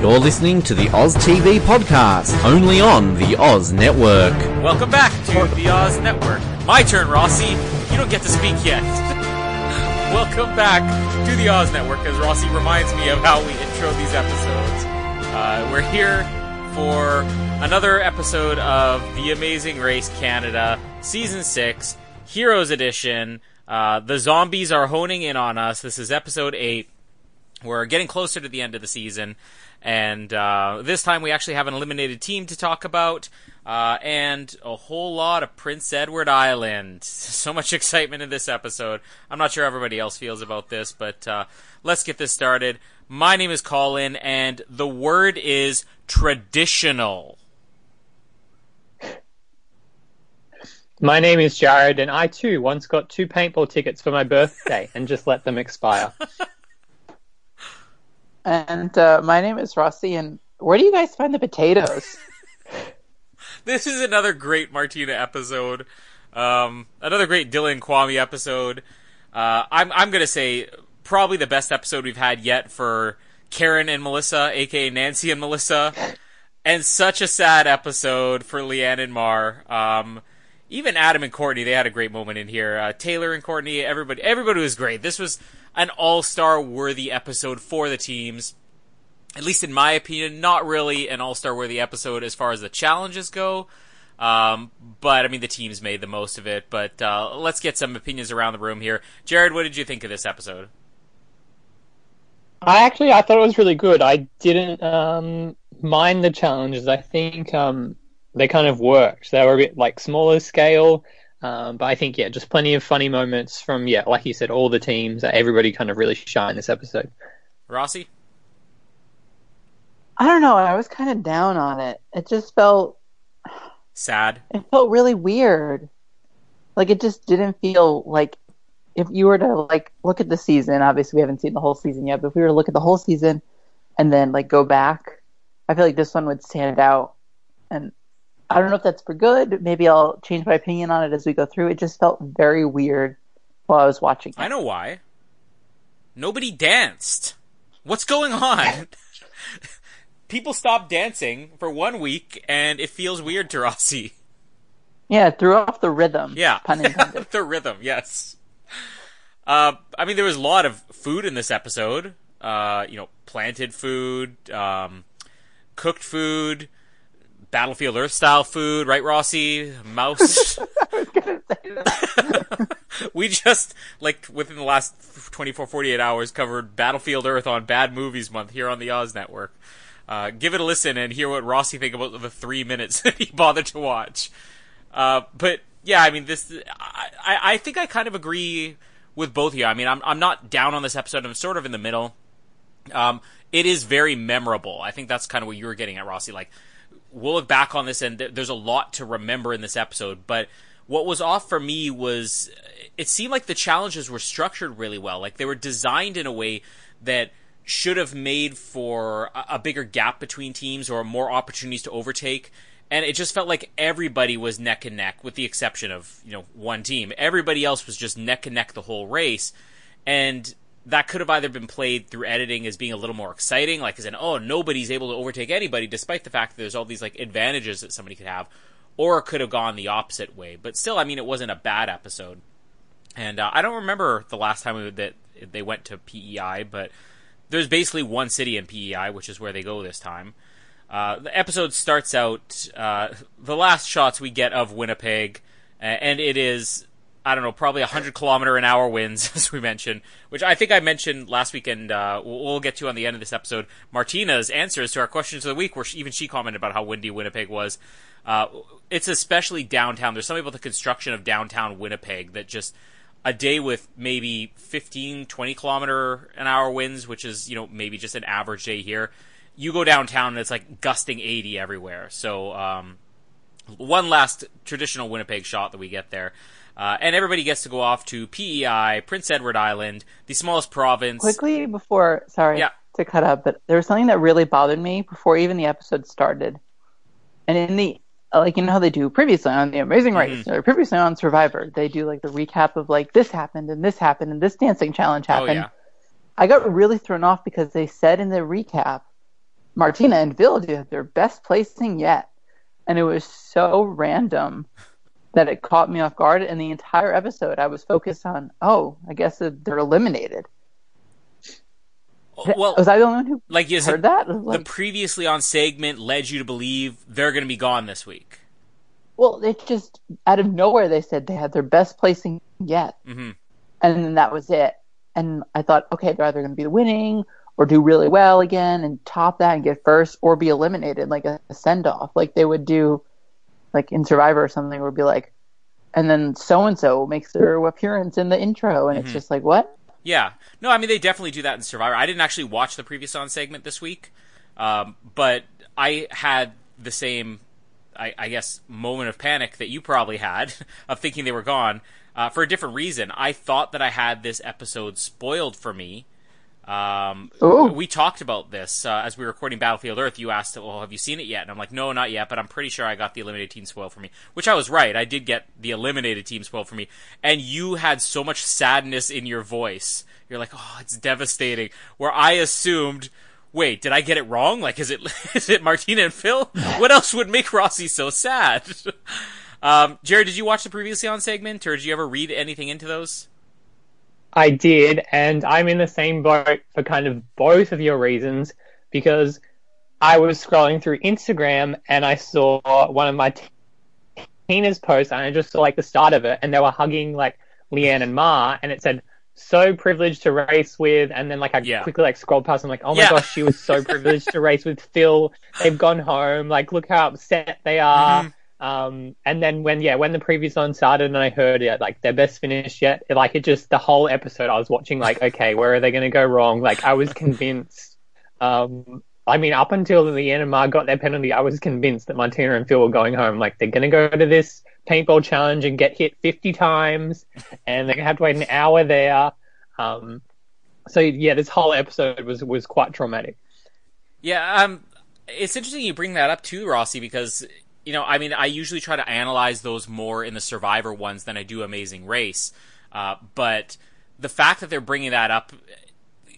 You're listening to the Oz TV podcast, only on the Oz Network. Welcome back to the Oz Network. My turn, Rossi. You don't get to speak yet. Welcome back to the Oz Network, as Rossi reminds me of how we intro these episodes. Uh, we're here for another episode of The Amazing Race Canada, Season 6, Heroes Edition. Uh, the zombies are honing in on us. This is episode 8. We're getting closer to the end of the season, and uh, this time we actually have an eliminated team to talk about, uh, and a whole lot of Prince Edward Island. So much excitement in this episode. I'm not sure everybody else feels about this, but uh, let's get this started. My name is Colin, and the word is traditional. My name is Jared, and I too once got two paintball tickets for my birthday and just let them expire. And uh, my name is Rossi, and where do you guys find the potatoes? this is another great Martina episode. Um, another great Dylan Kwame episode. Uh, I'm I'm gonna say probably the best episode we've had yet for Karen and Melissa, aka Nancy and Melissa, and such a sad episode for Leanne and Mar. Um, even Adam and Courtney, they had a great moment in here. Uh, Taylor and Courtney, everybody, everybody was great. This was an all-star worthy episode for the teams. At least in my opinion, not really an all-star worthy episode as far as the challenges go. Um, but I mean, the teams made the most of it. But uh, let's get some opinions around the room here. Jared, what did you think of this episode? I actually I thought it was really good. I didn't um, mind the challenges. I think um, they kind of worked. They were a bit like smaller scale, um, but I think yeah, just plenty of funny moments from yeah, like you said, all the teams. Everybody kind of really shine this episode. Rossi, I don't know. I was kind of down on it. It just felt sad. It felt really weird. Like it just didn't feel like if you were to like look at the season. Obviously, we haven't seen the whole season yet. But if we were to look at the whole season and then like go back, I feel like this one would stand out. And I don't know if that's for good. Maybe I'll change my opinion on it as we go through. It just felt very weird while I was watching. It. I know why. Nobody danced. What's going on? People stopped dancing for one week, and it feels weird to Rossi. Yeah, it threw off the rhythm. Yeah, pun intended. the rhythm, yes. Uh, I mean, there was a lot of food in this episode. Uh, you know, planted food, um, cooked food, Battlefield Earth style food, right, Rossi? Mouse. we just, like, within the last 24, 48 hours, covered Battlefield Earth on Bad Movies Month here on the Oz Network. Uh, give it a listen and hear what Rossi think about the three minutes that he bothered to watch. Uh, but yeah, I mean, this, I, I think I kind of agree with both of you. I mean, I'm, I'm not down on this episode. I'm sort of in the middle. Um, it is very memorable. I think that's kind of what you were getting at, Rossi. Like, we'll look back on this and th- there's a lot to remember in this episode, but what was off for me was it seemed like the challenges were structured really well. Like they were designed in a way that should have made for a, a bigger gap between teams or more opportunities to overtake. And it just felt like everybody was neck and neck, with the exception of you know one team. Everybody else was just neck and neck the whole race, and that could have either been played through editing as being a little more exciting, like as in, oh, nobody's able to overtake anybody, despite the fact that there's all these like advantages that somebody could have, or it could have gone the opposite way. But still, I mean, it wasn't a bad episode. And uh, I don't remember the last time that they went to PEI, but there's basically one city in PEI, which is where they go this time. Uh, the episode starts out uh, the last shots we get of Winnipeg, and it is I don't know, probably 100 kilometer an hour winds, as we mentioned, which I think I mentioned last week, and uh, we'll, get to on the end of this episode. Martina's answers to our questions of the week, where she, even she commented about how windy Winnipeg was. Uh, it's especially downtown. There's something about the construction of downtown Winnipeg that just a day with maybe 15, 20 kilometer an hour winds, which is, you know, maybe just an average day here. You go downtown and it's like gusting 80 everywhere. So, um, one last traditional Winnipeg shot that we get there. Uh, and everybody gets to go off to PEI, Prince Edward Island, the smallest province. Quickly before, sorry yeah. to cut up, but there was something that really bothered me before even the episode started. And in the like you know how they do previously on the Amazing Race mm-hmm. or previously on Survivor, they do like the recap of like this happened and this happened and this dancing challenge happened. Oh, yeah. I got really thrown off because they said in the recap Martina and Phil did their best placing yet. And it was so random that it caught me off guard. And the entire episode, I was focused on, oh, I guess they're eliminated. Well, was I the only one who like is heard it- that? the previously on segment led you to believe they're going to be gone this week. well, it just out of nowhere they said they had their best placing yet, mm-hmm. and then that was it. And I thought, okay, they're either going to be the winning or do really well again and top that and get first, or be eliminated like a, a send off, like they would do, like in Survivor or something, would be like, and then so and so makes their appearance in the intro, and it's just like, what? Yeah. No, I mean they definitely do that in Survivor. I didn't actually watch the previous on segment this week, um, but I had the same, I, I guess, moment of panic that you probably had of thinking they were gone uh, for a different reason. I thought that I had this episode spoiled for me. Um, Ooh. we talked about this uh, as we were recording Battlefield Earth. You asked, "Well, have you seen it yet?" And I'm like, "No, not yet." But I'm pretty sure I got the eliminated team spoiled for me, which I was right. I did get the eliminated team spoiled for me, and you had so much sadness in your voice. You're like, "Oh, it's devastating." Where I assumed, wait, did I get it wrong? Like, is it is it Martina and Phil? What else would make Rossi so sad? um, Jared, did you watch the previously on segment, or did you ever read anything into those? I did, and I'm in the same boat for kind of both of your reasons because I was scrolling through Instagram and I saw one of my t- Tina's posts and I just saw like the start of it and they were hugging like Leanne and Mar and it said so privileged to race with and then like I Yeah. quickly like scrolled past and I'm like oh my Yeah. gosh she was so privileged to race with Phil they've gone home like look how upset they are Mhm. Um, and then when yeah, when the previous one started and I heard it, like their best finish yet, it, like it just the whole episode I was watching like, okay, where are they going to go wrong? Like I was convinced. Um, I mean, up until the end and Mar got their penalty, I was convinced that Martina and Phil were going home. Like they're going to go to this paintball challenge and get hit 50 times, and they're going to have to wait an hour there. Um, so yeah, this whole episode was was quite traumatic. Yeah, um, it's interesting you bring that up too, Rossi, because you know, I mean, I usually try to analyze those more in the Survivor ones than I do Amazing Race, uh, but the fact that they're bringing that up,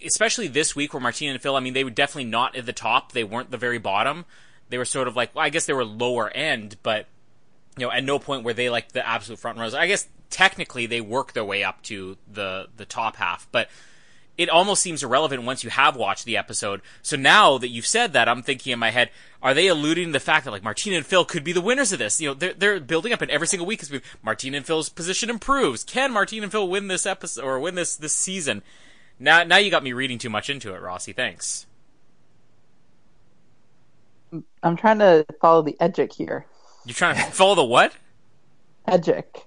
especially this week where Martina and Phil, I mean, they were definitely not at the top; they weren't the very bottom. They were sort of like, well, I guess they were lower end, but you know, at no point were they like the absolute front runners. I guess technically they work their way up to the the top half, but it almost seems irrelevant once you have watched the episode. So now that you've said that, I'm thinking in my head, are they alluding to the fact that like Martina and Phil could be the winners of this? You know, they're they're building up, and every single week is Martina and Phil's position improves. Can Martina and Phil win this episode or win this this season? Now now you got me reading too much into it, Rossi. Thanks. I'm trying to follow the edgic here. You're trying to follow the what? Edgic.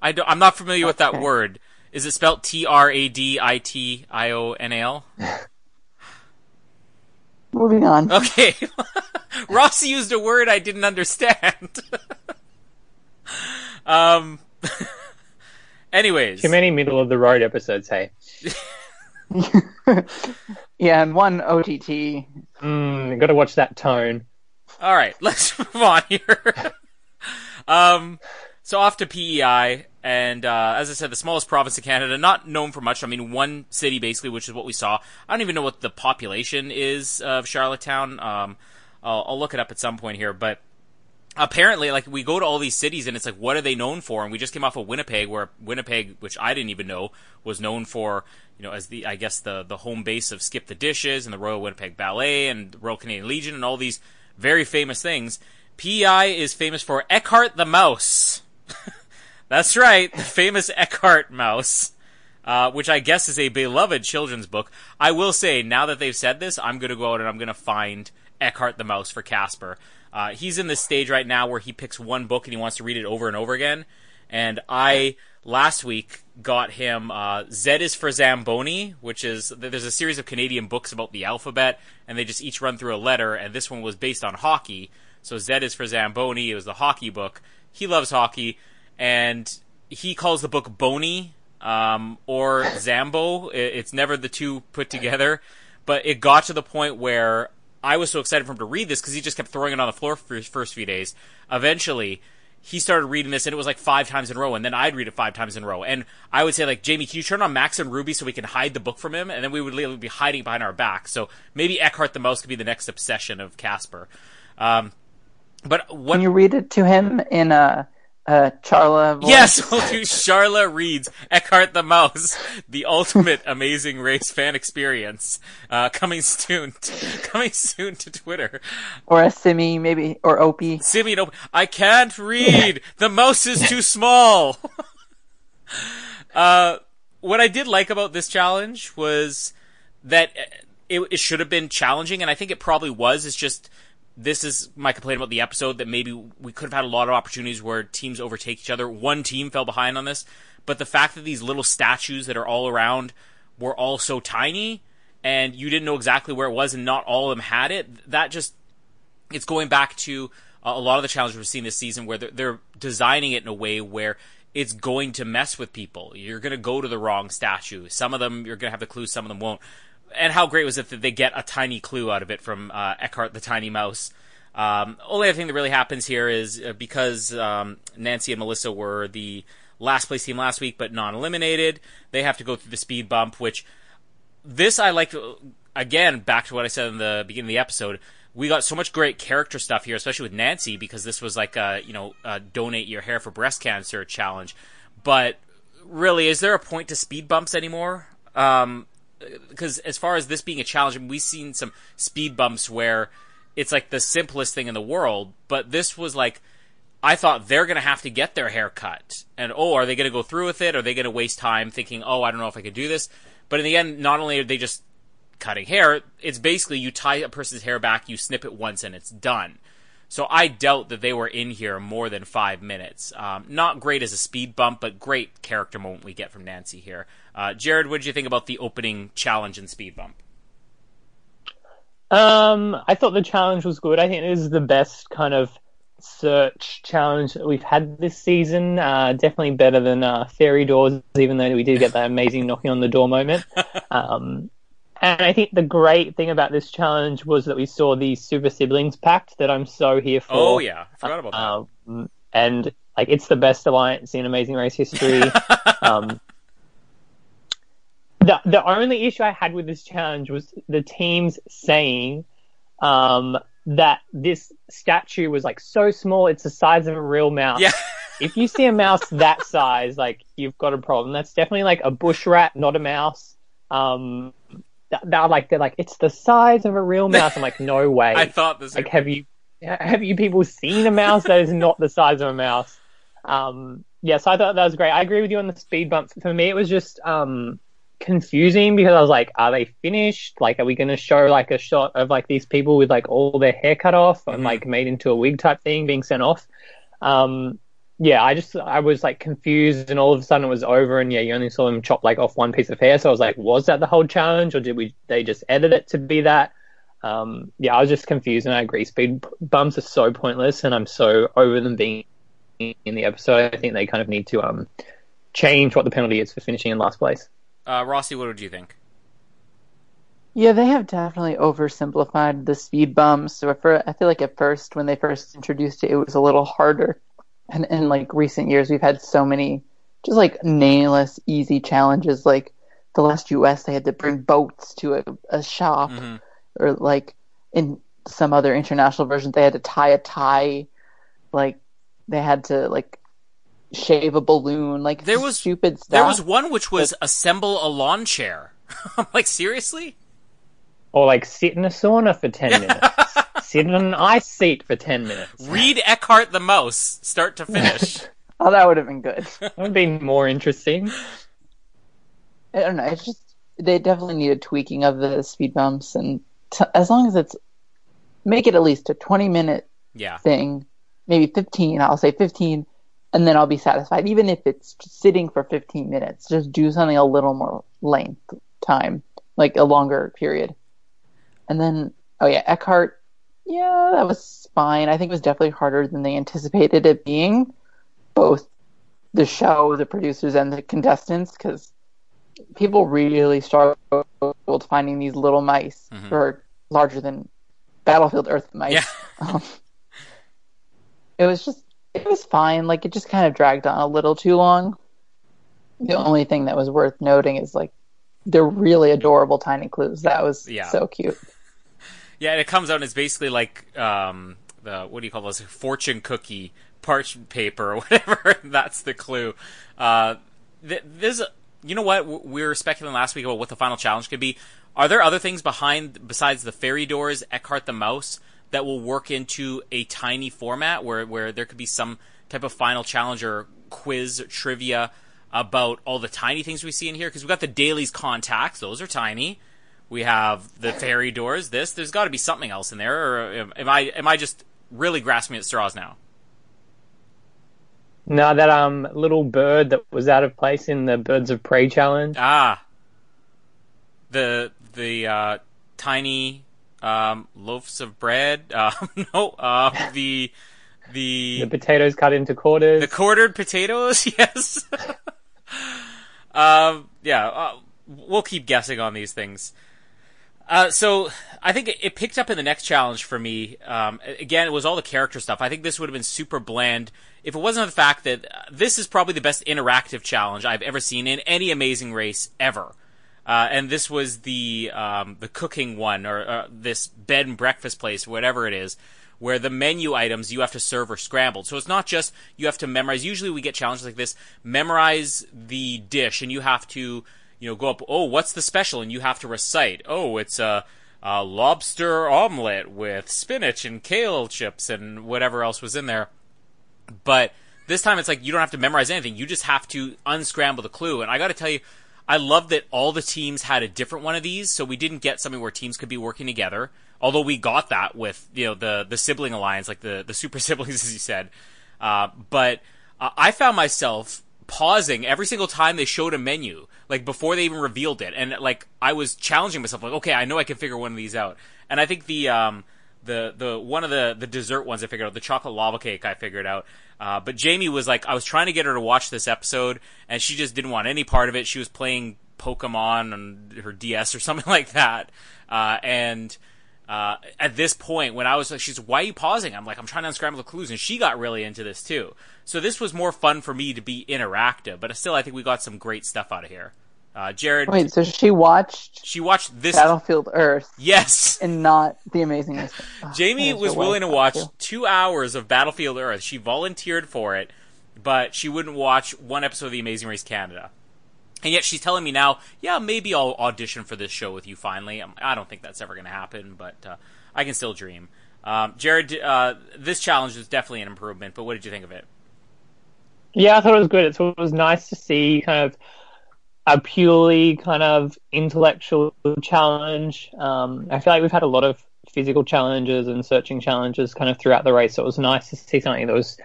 I don't, I'm not familiar with that word. Is it spelled T R A D I T I O N A L? Moving on. Okay. Rossi used a word I didn't understand. um. Anyways, Too many middle of the road episodes. Hey, yeah, and one OTT. mm, got to watch that tone. all right, let's move on here. um, so off to PEI, and uh, as I said, the smallest province in Canada, not known for much. I mean, one city basically, which is what we saw. I don't even know what the population is of Charlottetown. Um, I'll, I'll look it up at some point here, but apparently like we go to all these cities and it's like what are they known for and we just came off of winnipeg where winnipeg which i didn't even know was known for you know as the i guess the the home base of skip the dishes and the royal winnipeg ballet and the royal canadian legion and all these very famous things pei is famous for eckhart the mouse that's right the famous eckhart mouse uh, which I guess is a beloved children's book. I will say, now that they've said this, I'm going to go out and I'm going to find Eckhart the Mouse for Casper. Uh, he's in this stage right now where he picks one book and he wants to read it over and over again. And I, last week, got him uh, Z is for Zamboni, which is, there's a series of Canadian books about the alphabet, and they just each run through a letter, and this one was based on hockey. So Z is for Zamboni, it was the hockey book. He loves hockey, and he calls the book Bony um, or Zambo. It's never the two put together. But it got to the point where I was so excited for him to read this because he just kept throwing it on the floor for his first few days. Eventually, he started reading this and it was like five times in a row, and then I'd read it five times in a row. And I would say like, Jamie, can you turn on Max and Ruby so we can hide the book from him? And then we would literally be hiding behind our back. So maybe Eckhart the Mouse could be the next obsession of Casper. Um, but what? Can you read it to him in a, a Charla voice? Yes, we'll do Charla reads Eckhart the Mouse, the ultimate Amazing Race fan experience, uh, coming soon, to, coming soon to Twitter. Or a Simi, maybe, or Opie. Simi, no, I can't read. The mouse is too small. uh, what I did like about this challenge was that it, it should have been challenging, and I think it probably was. It's just this is my complaint about the episode that maybe we could have had a lot of opportunities where teams overtake each other. One team fell behind on this, but the fact that these little statues that are all around were all so tiny and you didn't know exactly where it was and not all of them had it, that just it's going back to uh, a lot of the challenges we've seen this season where they're, they're designing it in a way where it's going to mess with people. You're going to go to the wrong statue. Some of them you're going to have the clues, some of them won't and how great was it that they get a tiny clue out of it from uh, Eckhart the Tiny Mouse? Um, only other thing that really happens here is uh, because um, Nancy and Melissa were the last place team last week, but non-eliminated. They have to go through the speed bump, which this I like. Again, back to what I said in the beginning of the episode, we got so much great character stuff here, especially with Nancy, because this was like a you know a donate your hair for breast cancer challenge. But really, is there a point to speed bumps anymore? Um, because as far as this being a challenge, I mean, we've seen some speed bumps where it's like the simplest thing in the world, but this was like I thought they're going to have to get their hair cut, and oh, are they going to go through with it? Are they going to waste time thinking, oh, I don't know if I could do this? But in the end, not only are they just cutting hair, it's basically you tie a person's hair back, you snip it once, and it's done. So I doubt that they were in here more than five minutes. Um, not great as a speed bump, but great character moment we get from Nancy here. Uh, Jared, what did you think about the opening challenge and speed bump? Um, I thought the challenge was good. I think it is the best kind of search challenge that we've had this season. Uh, definitely better than uh, Fairy Doors, even though we did get that amazing knocking on the door moment. Um, and I think the great thing about this challenge was that we saw the Super Siblings Pact that I'm so here for. Oh yeah, I forgot about that. Um, and like it's the best alliance in Amazing Race history. um, the the only issue I had with this challenge was the teams saying um, that this statue was like so small, it's the size of a real mouse. Yeah. if you see a mouse that size, like you've got a problem. That's definitely like a bush rat, not a mouse. Um, they're like they're like it's the size of a real mouse. I'm like, no way. I thought this. Like, have you have you people seen a mouse that is not the size of a mouse? Um, yeah, so I thought that was great. I agree with you on the speed bumps. For me, it was just um, confusing because I was like, are they finished? Like, are we going to show like a shot of like these people with like all their hair cut off and Mhm. like made into a wig type thing being sent off? Um, yeah, I just I was like confused, and all of a sudden it was over, and yeah, you only saw them chop like off one piece of hair. So I was like, was that the whole challenge, or did we they just edit it to be that? Um, yeah, I was just confused, and I agree. Speed bumps are so pointless, and I'm so over them being in the episode. I think they kind of need to um change what the penalty is for finishing in last place. Uh, Rossi, what did you think? Yeah, they have definitely oversimplified the speed bumps. So for, I feel like at first, when they first introduced it, it was a little harder. And in like recent years, we've had so many just like nameless, easy challenges. Like the last US, they had to bring boats to a, a shop, Mhm. or like in some other international versions, they had to tie a tie. Like they had to like shave a balloon. Like There was- stupid stuff. There was one which was assemble a lawn chair. Like, seriously? Or like sit in a sauna for ten minutes. Sit in an ice seat for ten minutes. Read Eckhart the Mouse, start to finish. oh, that would have been good. That would have been more interesting. I don't know. It's just they definitely need a tweaking of the speed bumps, and t- as long as it's make it at least a twenty minute yeah. thing, maybe fifteen. I'll say fifteen, and then I'll be satisfied. Even if it's sitting for fifteen minutes, just do something a little more length time, like a longer period. And then, oh yeah, Eckhart. Yeah, that was fine. I think it was definitely harder than they anticipated it being, both the show, the producers, and the contestants, because people really struggled finding these little mice Mhm. who are larger than Battlefield Earth mice. Yeah. Um, it was just it was fine. Like it just kind of dragged on a little too long. The only thing that was worth noting is like the really adorable tiny clues. That was Yeah. so cute. Yeah, and it comes out and it's basically like um, the what do you call those fortune cookie parchment paper or whatever. That's the clue. Uh, th- this, you know what? We were speculating last week about what the final challenge could be. Are there other things behind besides the fairy doors, Eckhart the mouse, that will work into a tiny format where where there could be some type of final challenge or quiz or trivia about all the tiny things we see in here? Because we've got the dailies contacts; those are tiny. We have the fairy doors. This there's got to be something else in there, or am I am I just really grasping at straws now? No, that um little bird that was out of place in the Birds of Prey challenge. Ah, the the uh, tiny um, loaves of bread. Uh, no, uh, the the The potatoes cut into quarters. the quartered potatoes. Yes. um, yeah, uh, we'll keep guessing on these things. Uh, so I think it, it picked up in the next challenge for me. Um, again, it was all the character stuff. I think this would have been super bland if it wasn't for the fact that this is probably the best interactive challenge I've ever seen in any Amazing Race ever. Uh, and this was the um, the cooking one, or uh, this bed and breakfast place, whatever it is, where the menu items you have to serve are scrambled. So it's not just you have to memorize. Usually we get challenges like this: memorize the dish, and you have to, you know, go up. Oh, what's the special? And you have to recite. Oh, it's a, a lobster omelet with spinach and kale chips and whatever else was in there. But this time it's like you don't have to memorize anything. You just have to unscramble the clue. And I got to tell you, I love that all the teams had a different one of these, so we didn't get something where teams could be working together. Although we got that with you know the the sibling alliance, like the the super siblings, as you said. Uh, but uh, I found myself pausing every single time they showed a menu, like before they even revealed it, and like I was challenging myself, like, okay, I know I can figure one of these out. And I think the um the the one of the the dessert ones I figured out, the chocolate lava cake I figured out. Uh, but Jamie was like, I was trying to get her to watch this episode, and she just didn't want any part of it. She was playing Pokemon on her DS or something like that, uh, and. Uh, at this point, when I was like, she's, why are you pausing? I'm like, I'm trying to unscramble the clues, and she got really into this too. So this was more fun for me to be interactive, but still, I think we got some great stuff out of here. Uh, Jared, Wait, so she watched she watched this. Battlefield Earth Yes, and not The Amazing Race? Oh, Jamie was willing to watch two hours of Battlefield Earth. She volunteered for it, but she wouldn't watch one episode of The Amazing Race Canada. And yet she's telling me now, yeah, maybe I'll audition for this show with you finally. Um, I don't think that's ever going to happen, but uh, I can still dream. Um, Jared, uh, this challenge is definitely an improvement, but what did you think of it? Yeah, I thought it was good. It was nice to see kind of a purely kind of intellectual challenge. Um, I feel like we've had a lot of physical challenges and searching challenges kind of throughout the race. So it was nice to see something that was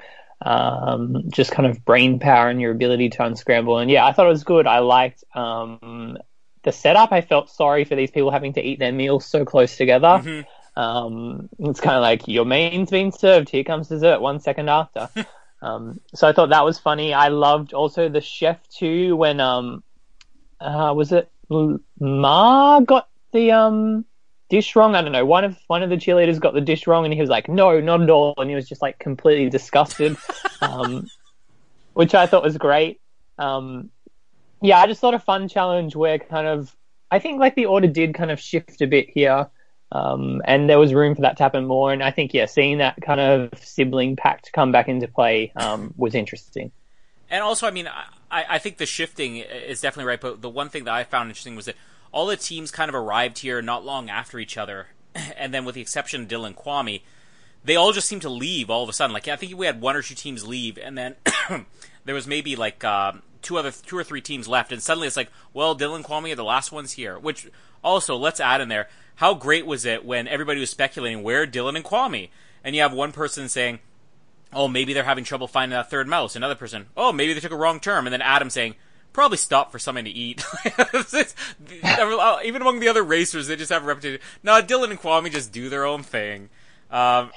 um, just kind of brain power and your ability to unscramble. And yeah, I thought it was good. I liked um, the setup. I felt sorry for these people having to eat their meals so close together. Um, it's kind of like your main's being served. Here comes dessert one second after. um, so I thought that was funny. I loved also the chef too when um, uh, was it Ma got the um dish wrong? I don't know. One of one of the cheerleaders got the dish wrong, and he was like, "No, not at all," and he was just like completely disgusted, um, which I thought was great. Um, yeah, I just thought a fun challenge where kind of I think like the order did kind of shift a bit here. Um, and there was room for that to happen more. And I think, yeah, seeing that kind of sibling pact come back into play um, was interesting. And also, I mean, I, I think the shifting is definitely right. But the one thing that I found interesting was that all the teams kind of arrived here not long after each other, and then with the exception of Dylan Kwame, they all just seemed to leave all of a sudden. Like I think we had one or two teams leave, and then there was maybe like um, two other two or three teams left, and suddenly it's like, well, Dylan Kwame are the last ones here. Which also let's add in there, how great was it when everybody was speculating where Dylan and Kwame, and you have one person saying oh, maybe they're having trouble finding that third mouse. Another person, oh, maybe they took a wrong turn. And then Adam saying, probably stop for something to eat. Even among the other racers, they just have a reputation. No, Dylan and Kwame just do their own thing. Um,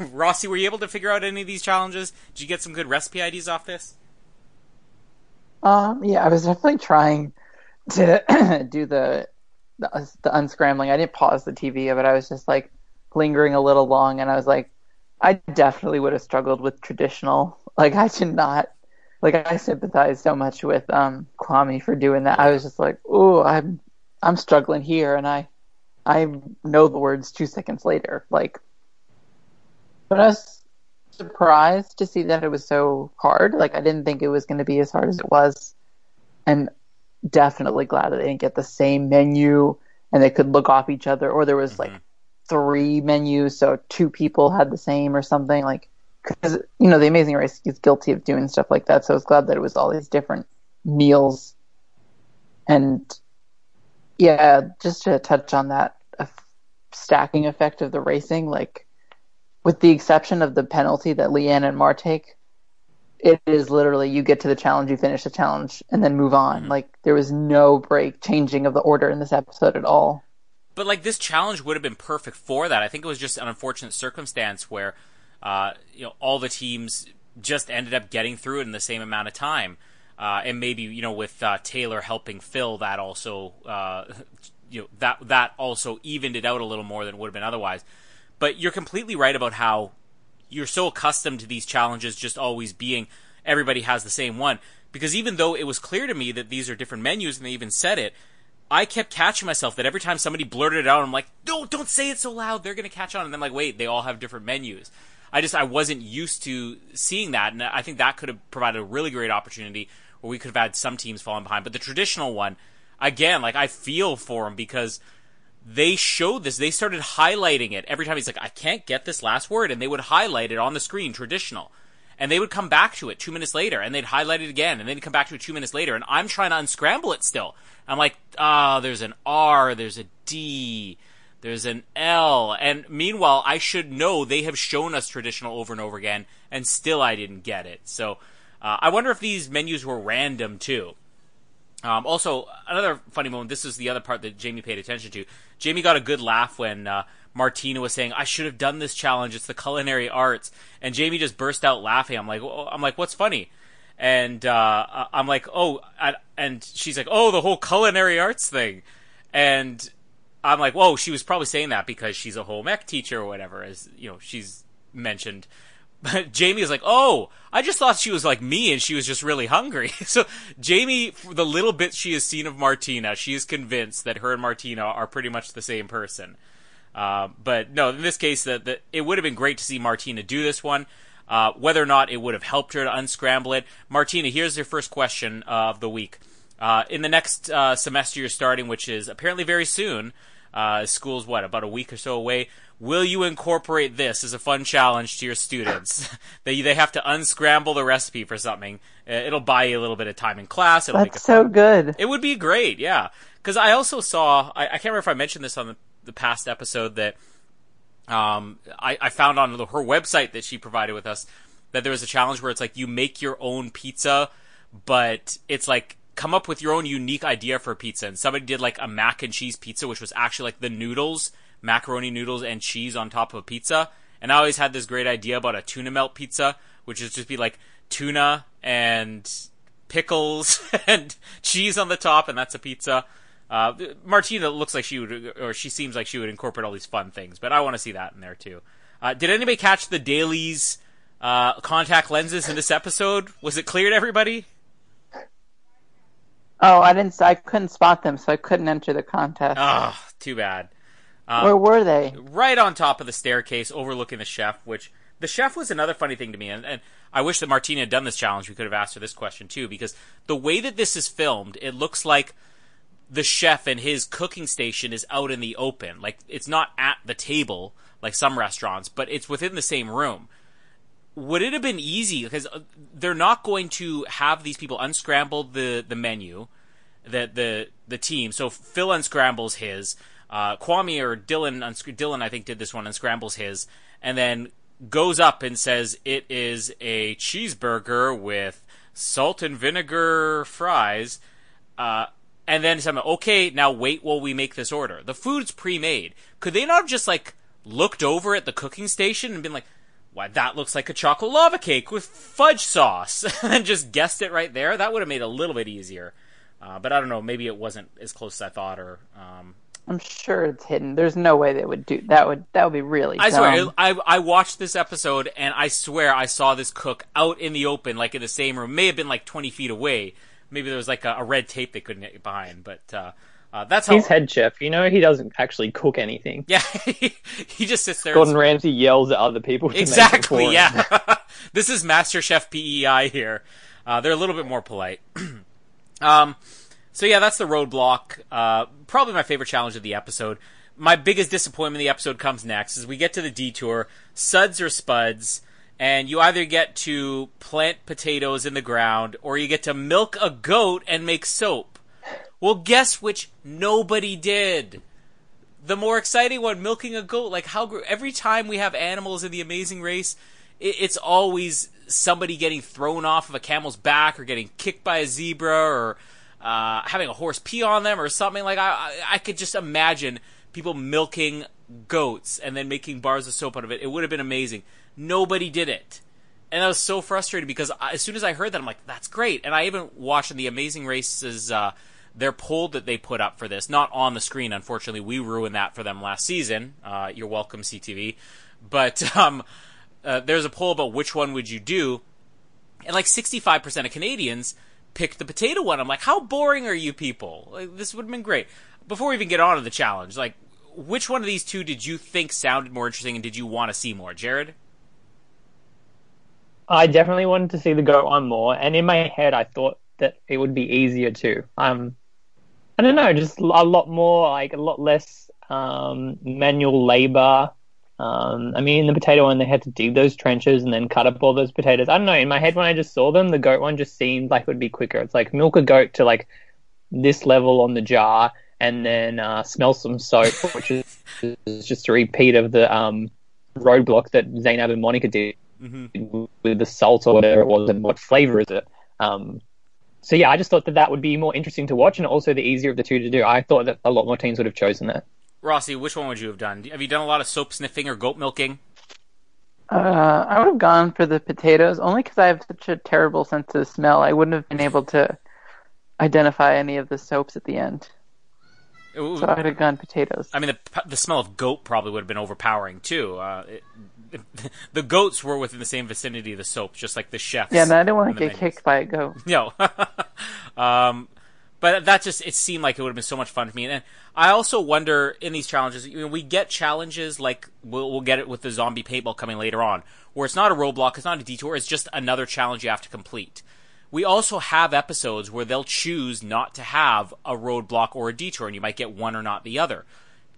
Rossi, were you able to figure out any of these challenges? Did you get some good recipe ideas off this? Um, yeah, I was definitely trying to do the, the the unscrambling. I didn't pause the TV, but I was just like lingering a little long, and I was like, I definitely would have struggled with traditional. Like I did not like I sympathize so much with um Kwame for doing that. I was just like, oh, I'm I'm struggling here, and I I know the words two seconds later. Like, but I was surprised to see that it was so hard. Like I didn't think it was going to be as hard as it was, and definitely glad that they didn't get the same menu and they could look off each other, or there was like three menus, so two people had the same or something. Like, because you know, The Amazing Race is guilty of doing stuff like that. So I was glad that it was all these different meals, and yeah, just to touch on that stacking effect of the racing, like with the exception of the penalty that Leanne and Mar take, it is literally you get to the challenge, you finish the challenge, and then move on. Mhm. Like there was no break changing of the order in this episode at all. But like this challenge would have been perfect for that. I think it was just an unfortunate circumstance where, uh, you know, all the teams just ended up getting through it in the same amount of time, uh, and maybe you know with uh, Taylor helping Phil, that also, uh, you know, that that also evened it out a little more than it would have been otherwise. But you're completely right about how you're so accustomed to these challenges just always being everybody has the same one. Because even though it was clear to me that these are different menus and they even said it, I kept catching myself that every time somebody blurted it out, I'm like, no, don't say it so loud. They're going to catch on. And then I'm like, wait, they all have different menus. I just, I wasn't used to seeing that. And I think that could have provided a really great opportunity where we could have had some teams falling behind. But the traditional one, again, like I feel for them because they showed this. They started highlighting it every time he's like, I can't get this last word. And they would highlight it on the screen, traditional. And they would come back to it two minutes later and they'd highlight it again and then come back to it two minutes later. And I'm trying to unscramble it still. I'm like, ah, there's an R, there's a D, there's an L. And meanwhile, I should know they have shown us traditional over and over again and still I didn't get it. So, uh, I wonder if these menus were random too. Um, also, another funny moment. This is the other part that Jamie paid attention to. Jamie got a good laugh when uh, Martina was saying, "I should have done this challenge. It's the culinary arts." And Jamie just burst out laughing. I'm like, "I'm like, what's funny?" And uh, I'm like, "Oh," I, and she's like, "Oh, the whole culinary arts thing." And I'm like, "Whoa!" She was probably saying that because she's a home ec teacher or whatever, as you know, she's mentioned. But Jamie is like, oh, I just thought she was like me and she was just really hungry. So Jamie, for the little bit she has seen of Martina, she is convinced that her and Martina are pretty much the same person. Uh, but no, in this case, that it would have been great to see Martina do this one. Uh, whether or not it would have helped her to unscramble it. Martina, here's your first question of the week. Uh, in the next uh, semester you're starting, which is apparently very soon, uh, school's what, about a week or so away. Will you incorporate this as a fun challenge to your students? they they have to unscramble the recipe for something. Uh, It'll buy you a little bit of time in class. It'll That's so fun. good. It would be great, yeah. Because I also saw, I, I can't remember if I mentioned this on the, the past episode that um, I, I found on the, her website that she provided with us that there was a challenge where it's like you make your own pizza, but it's like come up with your own unique idea for a pizza. And somebody did like a mac and cheese pizza, which was actually like the noodles, macaroni noodles and cheese on top of a pizza. And I always had this great idea about a tuna melt pizza, which is just be like tuna and pickles and cheese on the top, and that's a pizza. Uh, Martina looks like she would, or she seems like she would incorporate all these fun things, but I want to see that in there too. Uh, did anybody catch the dailies uh, contact lenses in this episode? Was it clear to everybody? Oh, I didn't. I couldn't spot them, so I couldn't enter the contest. Oh, too bad. Um, Where were they? right on top of the staircase overlooking the chef, which the chef was another funny thing to me. And, and I wish that Martina had done this challenge. We could have asked her this question too, because the way that this is filmed, it looks like the chef and his cooking station is out in the open. Like it's not at the table like some restaurants, but it's within the same room. Would it have been easy because uh, they're not going to have these people unscramble the the menu, the the the team. So Phil unscrambles his. Uh, Kwame or Dylan, unsc- Dylan, I think did this one, unscrambles his, and then goes up and says it is a cheeseburger with salt and vinegar fries. Uh, and then someone, okay, now wait while we make this order. The food's pre-made. Could they not have just like looked over at the cooking station and been like, why that looks like a chocolate lava cake with fudge sauce, and just guessed it right there? That would have made it a little bit easier. Uh, but I don't know. Maybe it wasn't as close as I thought, or um, I'm sure it's hidden. There's no way they would do that. Would that would be really? I swear. I I watched this episode and I swear I saw this cook out in the open, like in the same room. May have been like twenty feet away. Maybe there was like a, a red tape they couldn't get behind, but uh, uh, that's how. He's head chef. You know, he doesn't actually cook anything. yeah, he just sits there. Gordon Ramsay yells at other people. To make it for exactly. Yeah, this is Master Chef PEI here. Uh, they're a little bit more polite. um, so yeah, that's the roadblock. Uh, probably my favorite challenge of the episode. My biggest disappointment in the episode comes next, as we get to the detour. Suds or spuds, and you either get to plant potatoes in the ground, or you get to milk a goat and make soap. Well, guess which nobody did the more exciting one, milking a goat. Like how every time we have animals in the Amazing Race, it, it's always somebody getting thrown off of a camel's back or getting kicked by a zebra or uh, having a horse pee on them or something. Like I, I, could just imagine people milking goats and then making bars of soap out of it. It would have been amazing. Nobody did it. And I was so frustrated because as soon as I heard that, I'm like, that's great. And I even watched the Amazing Races, uh, their poll that they put up for this, not on the screen, unfortunately. We ruined that for them last season. Uh, you're welcome, CTV. But um, uh, there's a poll about which one would you do, and like 65% of Canadians picked the potato one. I'm like, how boring are you people? Like, this would have been great. Before we even get on to the challenge, like, which one of these two did you think sounded more interesting, and did you want to see more, Jared? I definitely wanted to see the goat one more, and in my head, I thought that it would be easier too. Um, I don't know, just a lot more, like a lot less um, manual labor. Um, I mean, in the potato one, they had to dig those trenches and then cut up all those potatoes. I don't know. In my head, when I just saw them, the goat one just seemed like it would be quicker. It's like milk a goat to like this level on the jar, and then uh, smell some soap, which is, is just a repeat of the um, roadblock that Zainab and Monica did with the salt or whatever it was, and what flavor is it. Um, so yeah, I just thought that that would be more interesting to watch, and also the easier of the two to do. I thought that a lot more teams would have chosen that. Rossi, which one would you have done? Have you done a lot of soap sniffing or goat milking? Uh, I would have gone for the potatoes only because I have such a terrible sense of smell. I wouldn't have been able to identify any of the soaps at the end, Ooh, so I'd have gone potatoes. I mean, the the smell of goat probably would have been overpowering too. Uh, it, the goats were within the same vicinity of the soap, just like the chefs. Yeah, and I didn't want to get menus. kicked by a goat. No. um, but that just it seemed like it would have been so much fun for me. And I also wonder in these challenges, you know, we get challenges like we'll, we'll get it with the zombie paintball coming later on, where it's not a roadblock, it's not a detour, it's just another challenge you have to complete. We also have episodes where they'll choose not to have a roadblock or a detour, and you might get one or not the other.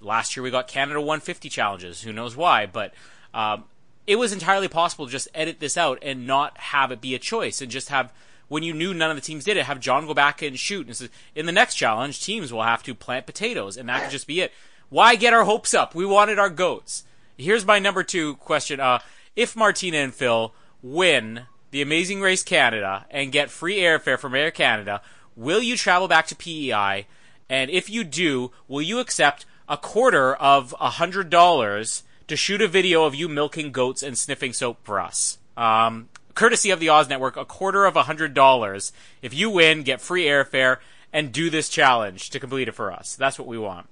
Last year we got Canada 150 challenges. Who knows why? But um, it was entirely possible to just edit this out and not have it be a choice, and just have when you knew none of the teams did it, have John go back and shoot. And say, in the next challenge, teams will have to plant potatoes, and that could just be it. Why get our hopes up? We wanted our goats. Here's my number two question: uh, If Martina and Phil win the Amazing Race Canada and get free airfare from Air Canada, will you travel back to PEI? And if you do, will you accept a quarter of a hundred dollars to shoot a video of you milking goats and sniffing soap for us? Um, courtesy of the Oz Network, a quarter of a hundred dollars. If you win, get free airfare and do this challenge to complete it for us. That's what we want.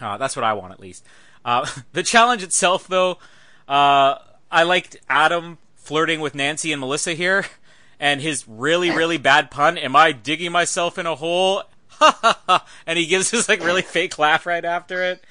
Uh, that's what I want, at least. Uh, the challenge itself, though, uh, I liked Adam flirting with Nancy and Melissa here, and his really, really bad pun. Am I digging myself in a hole? and he gives this like really fake laugh right after it.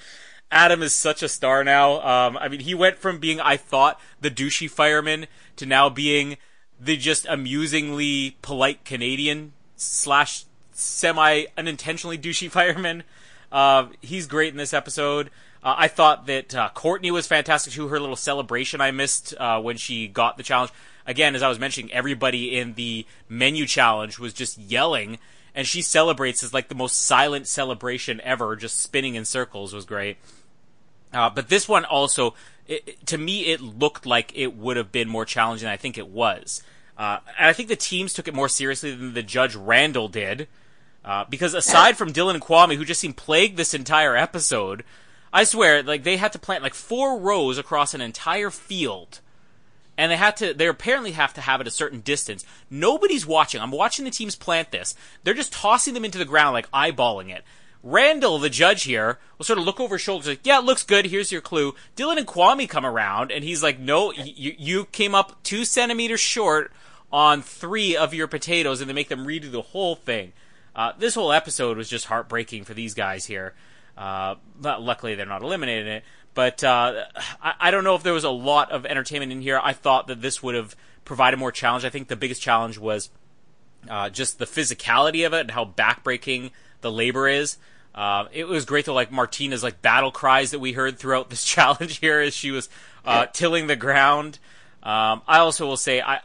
Adam is such a star now. Um, I mean, he went from being, I thought, the douchey fireman to now being the just amusingly polite Canadian slash semi unintentionally douchey fireman. Uh, he's great in this episode. Uh, I thought that uh, Courtney was fantastic too. Her little celebration I missed uh, when she got the challenge. Again, as I was mentioning, everybody in the menu challenge was just yelling, and she celebrates as like the most silent celebration ever, just spinning in circles was great. Uh, but this one also, it, to me, it looked like it would have been more challenging I think it was. Uh, and I think the teams took it more seriously than the judge Randall did. Uh, because aside from Dylan and Kwame, who just seemed plagued this entire episode, I swear, like they had to plant like four rows across an entire field, and they had to. They apparently have to have it a certain distance. Nobody's watching. I'm watching the teams plant this. They're just tossing them into the ground, like eyeballing it. Randall, the judge here, will sort of look over his shoulder, like, "Yeah, it looks good. Here's your clue." Dylan and Kwame come around, and he's like, "No, you you came up two centimeters short on three of your potatoes," and they make them redo the whole thing. Uh, this whole episode was just heartbreaking for these guys here. Uh, but luckily, they're not eliminated it. But uh, I, I don't know if there was a lot of entertainment in here. I thought that this would have provided more challenge. I think the biggest challenge was uh, just the physicality of it and how backbreaking the labor is. Uh, it was great to like Martina's like battle cries that we heard throughout this challenge here as she was uh, tilling the ground. Um, I also will say I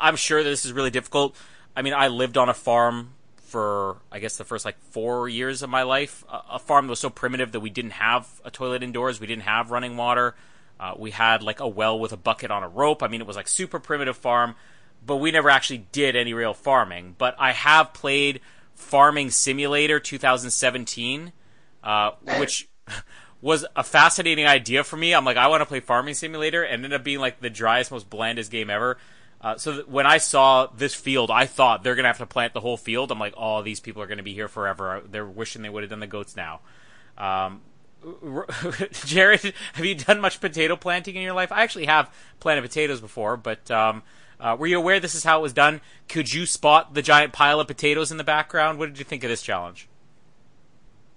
I'm sure this is really difficult. I mean, I lived on a farm for I guess the first like four years of my life. A, a farm that was so primitive that we didn't have a toilet indoors. We didn't have running water. Uh, we had like a well with a bucket on a rope. I mean, it was like super primitive farm, but we never actually did any real farming. But I have played Farming Simulator 2017, uh, which was a fascinating idea for me. I'm like, I want to play Farming Simulator, and ended up being like the driest, most blandest game ever. Uh, so when I saw this field, I thought they're gonna have to plant the whole field. I'm like, oh, these people are gonna be here forever. They're wishing they would have done the goats now. Um, Jared, have you done much potato planting in your life? I actually have planted potatoes before, but um, uh, were you aware this is how it was done? Could you spot the giant pile of potatoes in the background? What did you think of this challenge?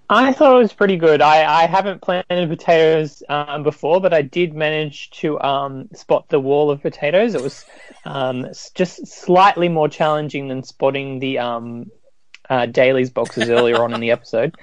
I thought it was pretty good. I, I haven't planted potatoes um, before, but I did manage to um, spot the wall of potatoes. It was um, just slightly more challenging than spotting the um, uh, dailies boxes earlier on in the episode.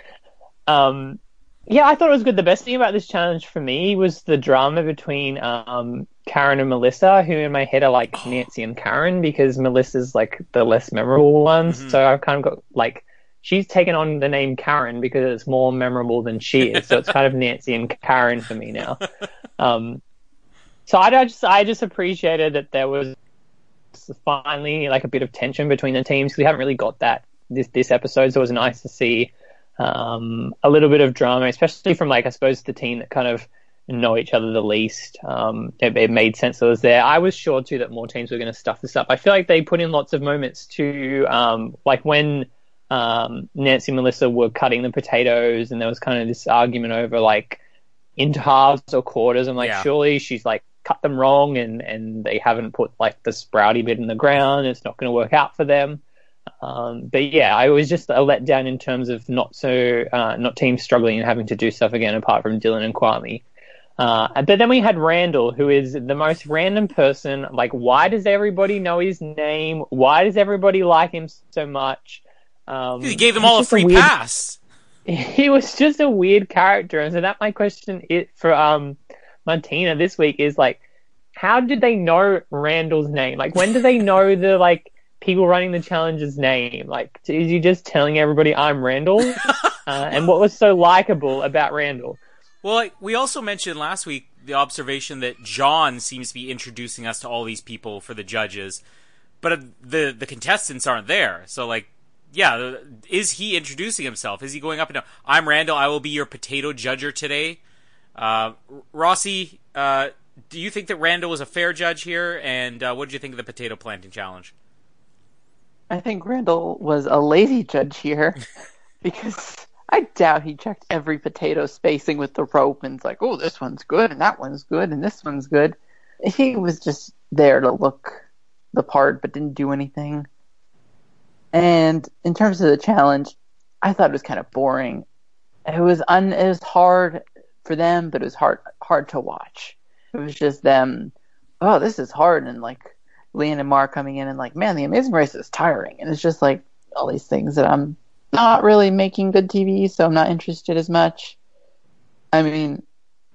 Um, yeah, I thought it was good. The best thing about this challenge for me was the drama between um, Karen and Melissa, who in my head are like oh. Nancy and Karen because Melissa's like the less memorable ones. Mm-hmm. So I've kind of got like she's taken on the name Karen because it's more memorable than she is. so it's kind of Nancy and Karen for me now. Um, so I, I just I just appreciated that there was finally like a bit of tension between the teams because we haven't really got that this this episode. So it was nice to see um, a little bit of drama, especially from like I suppose the team that kind of know each other the least. Um, it, it, made sense that it was there. I was sure too that more teams were going to stuff this up. I feel like they put in lots of moments to um, like when um, Nancy and Melissa were cutting the potatoes, and there was kind of this argument over like into halves or quarters. I'm like, yeah. surely she's like cut them wrong, and and they haven't put like the sprouty bit in the ground. It's not going to work out for them. Um, but yeah, I was just a letdown in terms of not so uh, not teams struggling and having to do stuff again, apart from Dylan and Kwame. Uh, but then we had Randall, who is the most random person. Like, why does everybody know his name? Why does everybody like him so much? Um, he gave them all a free a weird, pass. He was just a weird character, and so that my question is for um, Martina this week is like, how did they know Randall's name? Like, when do they know the like people running the challenge's name? Like, is he just telling everybody I'm Randall? uh, and what was so likable about Randall? Well, we also mentioned last week the observation that John seems to be introducing us to all these people for the judges, but the the contestants aren't there. So, like, yeah, is he introducing himself? Is he going up and down? I'm Randall. I will be your potato judger today. Uh, Rossi, uh, do you think that Randall was a fair judge here? And uh, what did you think of the potato planting challenge? I think Randall was a lazy judge here because I doubt he checked every potato spacing with the rope and it's like, oh, this one's good and that one's good and this one's good. He was just there to look the part but didn't do anything. And in terms of the challenge, I thought it was kind of boring. It was un it was hard for them, but it was hard hard to watch. It was just them, oh, this is hard and like Leanne and Mark coming in and like, man, the Amazing Race is tiring, and it's just like all these things that I'm not really making good TV, so I'm not interested as much. I mean,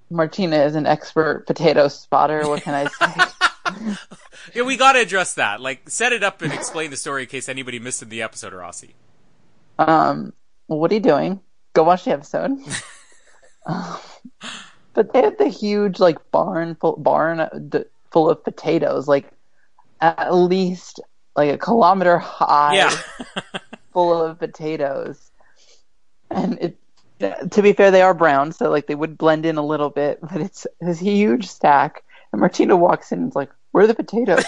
Martina is an expert potato spotter. What can I say? yeah, we got to address that. Like, set it up and explain the story in case anybody missed in the episode, Rossi. Um, what are you doing? Go watch the episode. um, but they had the huge like barn full barn full of potatoes. Like at least like a kilometer high, yeah. full of potatoes. And it, to be fair, they are brown, so like they would blend in a little bit, but it's this huge stack. And Martina walks in and is like, "Where are the potatoes?"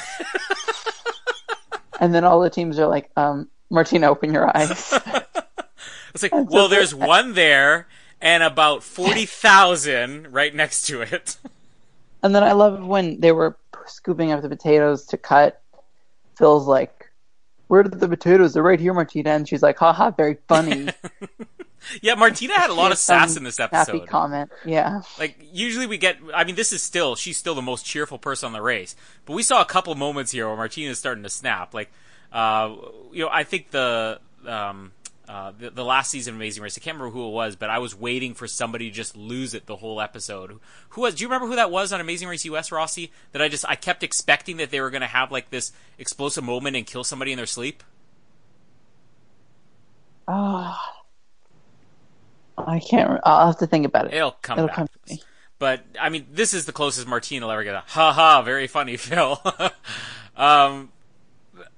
and then all the teams are like, um, "Martina, open your eyes." It's like, well, there's one there and about forty thousand right next to it. And then I love when they were scooping up the potatoes to cut. Phil's like, "Where did the potatoes? They're right here, Martina." And she's like, "Haha, very funny." yeah, Martina had a lot of sass in this episode. Happy comment. Yeah. Like usually we get. I mean, this is still she's still the most cheerful person on the race, but we saw a couple moments here where Martina's starting to snap. Like, uh, you know, I think the um, uh, the, the last season of Amazing Race. I can't remember who it was, but I was waiting for somebody to just lose it the whole episode. Who was? Do you remember who that was on Amazing Race US, Rossi? That I just I kept expecting that they were going to have like this explosive moment and kill somebody in their sleep. Oh, I can't. I'll have to think about it. It'll come It'll back. come to me. But I mean, this is the closest Martina will ever get. A, ha ha! Very funny, Phil. um,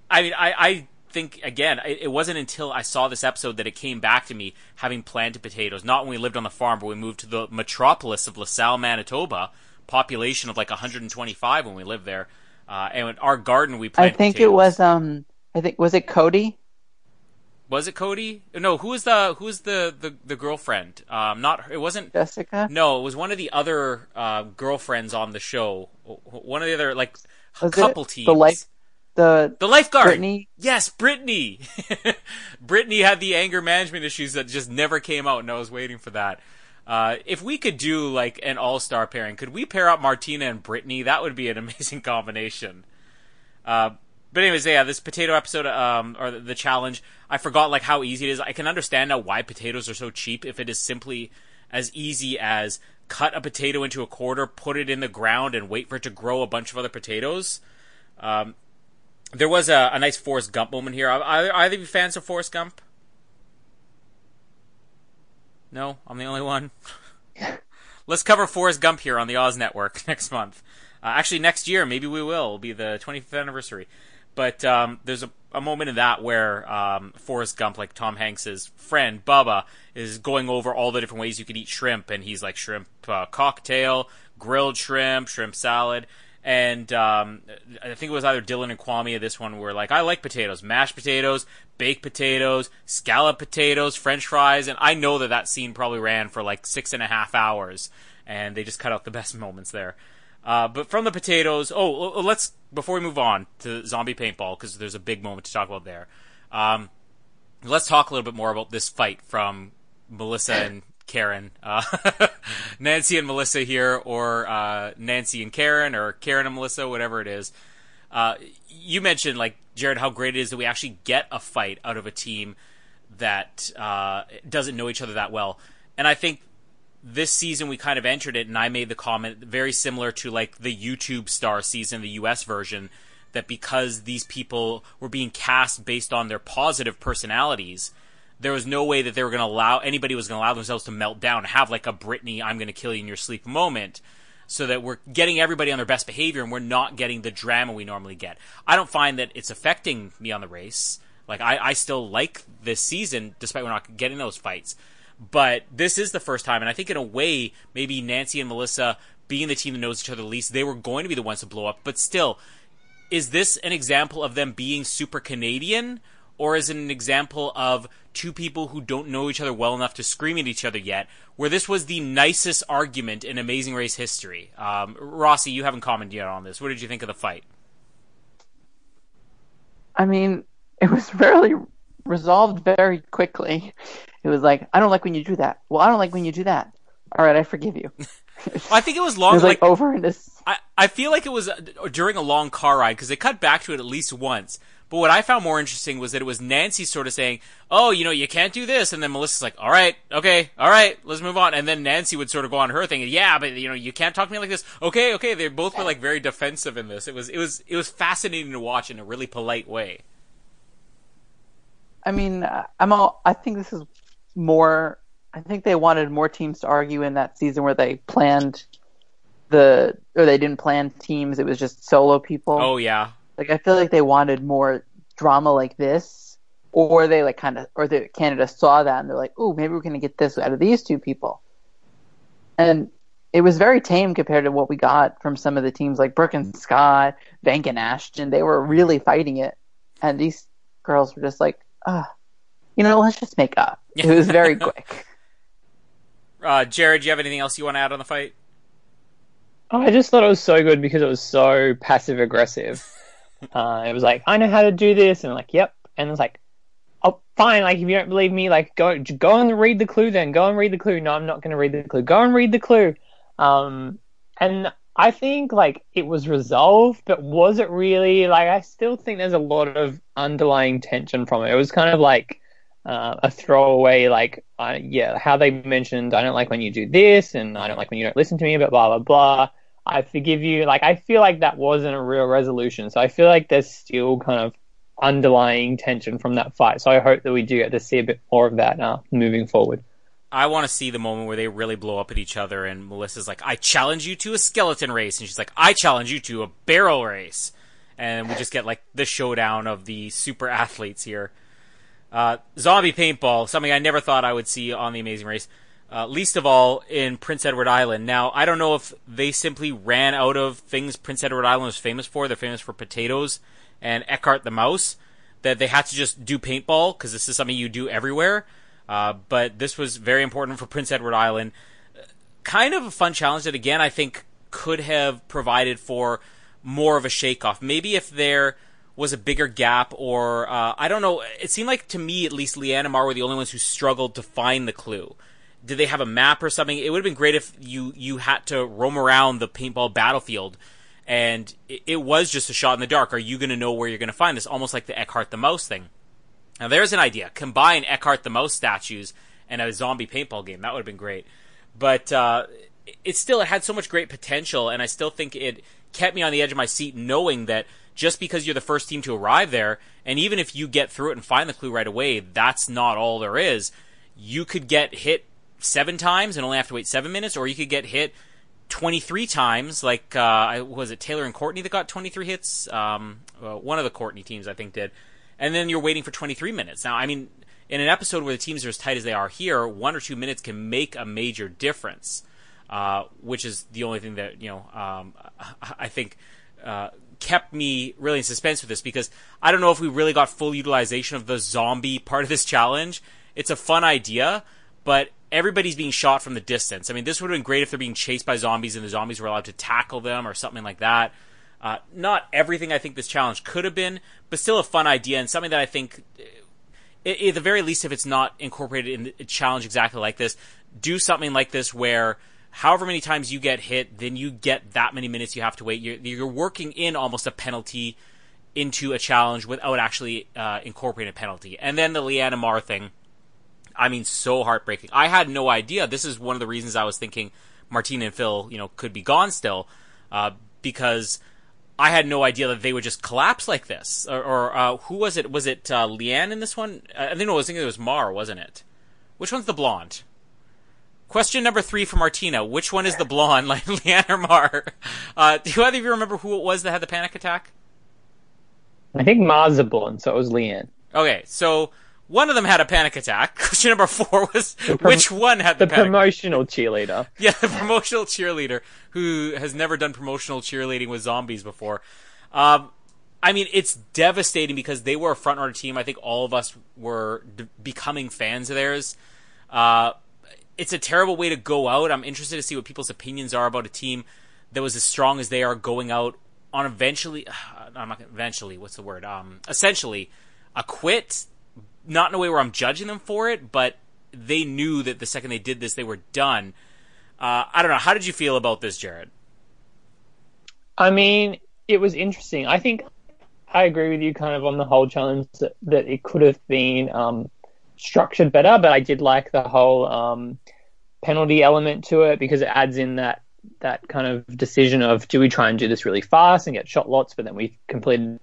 I mean, I, I think again, it, it wasn't until I saw this episode that it came back to me having planted potatoes. Not when we lived on the farm, but we moved to the metropolis of LaSalle, Manitoba, population of like 125 when we lived there. Uh, and our garden we planted. I think it was. Um, I think was it Cody? Was it Cody? No, who was the who was the the, the girlfriend? Um, not it wasn't Jessica? No, it was one of the other uh, girlfriends on the show. One of the other like Was couple teams. The life, the The lifeguard. Brittany? Yes, Brittany. Brittany had the anger management issues that just never came out, and I was waiting for that. Uh, if we could do like an all-star pairing, could we pair up Martina and Brittany? That would be an amazing combination. Uh, but anyways, yeah, this potato episode, um, or the, the challenge, I forgot like how easy it is. I can understand now why potatoes are so cheap. If it is simply as easy as cut a potato into a quarter, put it in the ground, and wait for it to grow a bunch of other potatoes. Um, there was a, a nice Forrest Gump moment here. Are, are either of you fans of Forrest Gump? No, I'm the only one. Let's cover Forrest Gump here on the Oz Network next month. Uh, actually, next year, maybe we will. It'll be the 25th anniversary. But um, there's a, a moment in that where um, Forrest Gump, like Tom Hanks's friend Bubba, is going over all the different ways you could eat shrimp, and he's like shrimp uh, cocktail, grilled shrimp, shrimp salad, and um, I think it was either Dylan and Kwame. This one were like, I like potatoes, mashed potatoes, baked potatoes, scallop potatoes, French fries, and I know that that scene probably ran for like six and a half hours, and they just cut out the best moments there. Uh, but from the potatoes, oh, let's before we move on to zombie paintball because there's a big moment to talk about there. Um, let's talk a little bit more about this fight from Melissa and Karen, uh, Nancy and Melissa here, or uh, Nancy and Karen, or Karen and Melissa, whatever it is. Uh, you mentioned like Jared how great it is that we actually get a fight out of a team that uh, doesn't know each other that well, and I think this season we kind of entered it, and I made the comment very similar to like the YouTube star season, the US version, that because these people were being cast based on their positive personalities, there was no way that they were going to allow anybody was going to allow themselves to melt down, have like a Brittany, I'm going to kill you in your sleep moment. So that we're getting everybody on their best behavior and we're not getting the drama we normally get. I don't find that it's affecting me on the race. Like I, I still like this season despite we're not getting those fights but this is the first time, and I think in a way, maybe Nancy and Melissa, being the team that knows each other the least, they were going to be the ones to blow up. But still, is this an example of them being super Canadian, or is it an example of two people who don't know each other well enough to scream at each other yet? Where this was the nicest argument in Amazing Race history. Um, Rossi, you haven't commented yet on this. What did you think of the fight? I mean, it was fairly resolved very quickly. It was like, I don't like when you do that. Well, I don't like when you do that. All right, I forgive you. I think it was It long. was like, like over in this. I, I feel like it was during a long car ride because they cut back to it at least once. But what I found more interesting was that it was Nancy sort of saying, "Oh, you know, you can't do this," and then Melissa's like, "All right, okay, all right, let's move on." And then Nancy would sort of go on her thing, yeah, but you know, you can't talk to me like this. Okay, okay, they both were like very defensive in this. It was it was it was fascinating to watch in a really polite way. I mean, I'm all. I think this is more. I think they wanted more teams to argue in that season where they planned the or they didn't plan teams. It was just solo people. Oh yeah, Like I feel like they wanted more drama like this, or they like kind of, or the Canada saw that and they're like, "Oh, maybe we're gonna get this out of these two people." And it was very tame compared to what we got from some of the teams like Brooke and Scott, Vanck and Ashton. They were really fighting it, and these girls were just like, "Ah, you know, let's just make up." It was very quick. Uh, Jared, do you have anything else you want to add on the fight? Oh, I just thought it was so good because it was so passive aggressive. uh, it was like, I know how to do this, and like, yep. And it's like, oh, fine. Like, if you don't believe me, like, go go and read the clue. Then go and read the clue. No, I'm not going to read the clue. Go and read the clue. Um, and I think like it was resolved, but was it really? Like, I still think there's a lot of underlying tension from it. It was kind of like uh, a throwaway, like, uh, yeah, how they mentioned, I don't like when you do this, and I don't like when you don't listen to me, but blah blah blah. I forgive you. Like, I feel like that wasn't a real resolution. So I feel like there's still kind of underlying tension from that fight. So I hope that we do get to see a bit more of that now moving forward. I want to see the moment where they really blow up at each other, and Melissa's like, "I challenge you to a skeleton race," and she's like, "I challenge you to a barrel race," and we just get like the showdown of the super athletes here. Uh, zombie paintball, something I never thought I would see on the Amazing Race. Uh, least of all in Prince Edward Island. Now, I don't know if they simply ran out of things Prince Edward Island was famous for. They're famous for potatoes and Eckhart the Mouse. That they had to just do paintball because this is something you do everywhere. Uh, but this was very important for Prince Edward Island. Kind of a fun challenge that, again, I think could have provided for more of a shakeoff. Maybe if there was a bigger gap, or uh, I don't know. It seemed like to me, at least, Leanne and Mar were the only ones who struggled to find the clue. Did they have a map or something? It would have been great if you you had to roam around the paintball battlefield, and it, it was just a shot in the dark. Are you going to know where you're going to find this? Almost like the Eckhart the Mouse thing. Now there's an idea: combine Eckhart the Mouse statues and a zombie paintball game. That would have been great. But uh, it still it had so much great potential, and I still think it kept me on the edge of my seat, knowing that just because you're the first team to arrive there, and even if you get through it and find the clue right away, that's not all there is. You could get hit seven times and only have to wait seven minutes, or you could get hit 23 times, like, uh, was it Taylor and Courtney that got 23 hits? Um, well, one of the Courtney teams, I think, did. And then you're waiting for 23 minutes. Now, I mean, in an episode where the teams are as tight as they are here, one or two minutes can make a major difference, uh, which is the only thing that, you know, um, I think uh, kept me really in suspense with this because I don't know if we really got full utilization of the zombie part of this challenge. It's a fun idea, but everybody's being shot from the distance. I mean, this would have been great if they're being chased by zombies and the zombies were allowed to tackle them or something like that. Uh, not everything I think this challenge could have been, but still a fun idea and something that I think, uh, at the very least, if it's not incorporated in a challenge exactly like this, do something like this where however many times you get hit, then you get that many minutes you have to wait. You're, you're working in almost a penalty into a challenge without actually uh, incorporating a penalty. And then the Leanna Mar thing, I mean, so heartbreaking. I had no idea. This is one of the reasons I was thinking Martina and Phil, you know, could be gone still, uh, because I had no idea that they would just collapse like this. Or, or uh, who was it? Was it uh, Leanne in this one? I think I was thinking it was Mar, wasn't it? Which one's the blonde? Question number three for Martina. Which one is the blonde, like Leanne or Mar? Uh, do either of you remember who it was that had the panic attack? I think Mar's the blonde, so it was Leanne. Okay, so one of them had a panic attack. Question number four was which one had the, panic? the promotional cheerleader? Yeah, the promotional cheerleader who has never done promotional cheerleading with zombies before. Um, I mean, it's devastating because they were a front runner team. I think all of us were d- becoming fans of theirs. Uh, it's a terrible way to go out. I'm interested to see what people's opinions are about a team that was as strong as they are going out on eventually. I'm not eventually. What's the word? Um, essentially, a quit. Not in a way where I'm judging them for it, but they knew that the second they did this, they were done. Uh, I don't know. How did you feel about this, Jared? I mean, it was interesting. I think I agree with you kind of on the whole challenge that, that it could have been um, structured better, but I did like the whole um, penalty element to it because it adds in that that kind of decision of do we try and do this really fast and get shot lots, but then we completed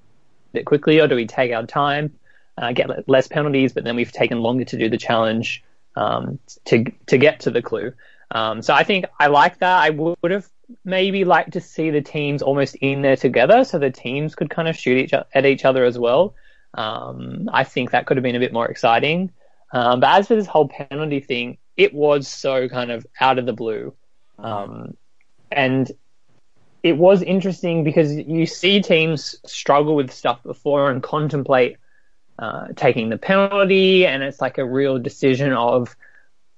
it quickly, or do we take our time, uh, get less penalties, but then we've taken longer to do the challenge um, to to get to the clue. Um, so I think I like that. I would have maybe liked to see the teams almost in there together, so the teams could kind of shoot each at each other as well. Um, I think that could have been a bit more exciting. Um, but as for this whole penalty thing, it was so kind of out of the blue. Um, and it was interesting because you see teams struggle with stuff before and contemplate uh, taking the penalty, and it's like a real decision of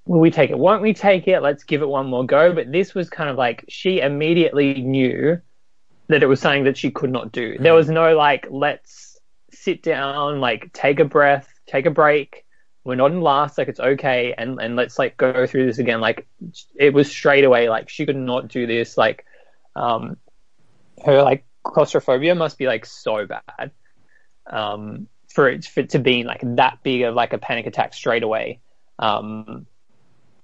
will we take it, won't we take it? Let's give it one more go. But this was kind of like she immediately knew that it was something that she could not do. There was no like, let's sit down, like take a breath, take a break. We're not in last, like it's okay, and and let's like go through this again. Like it was straight away, like she could not do this. Like, um, her like claustrophobia must be like so bad, um, for it for to be like that big of like a panic attack straight away. Um,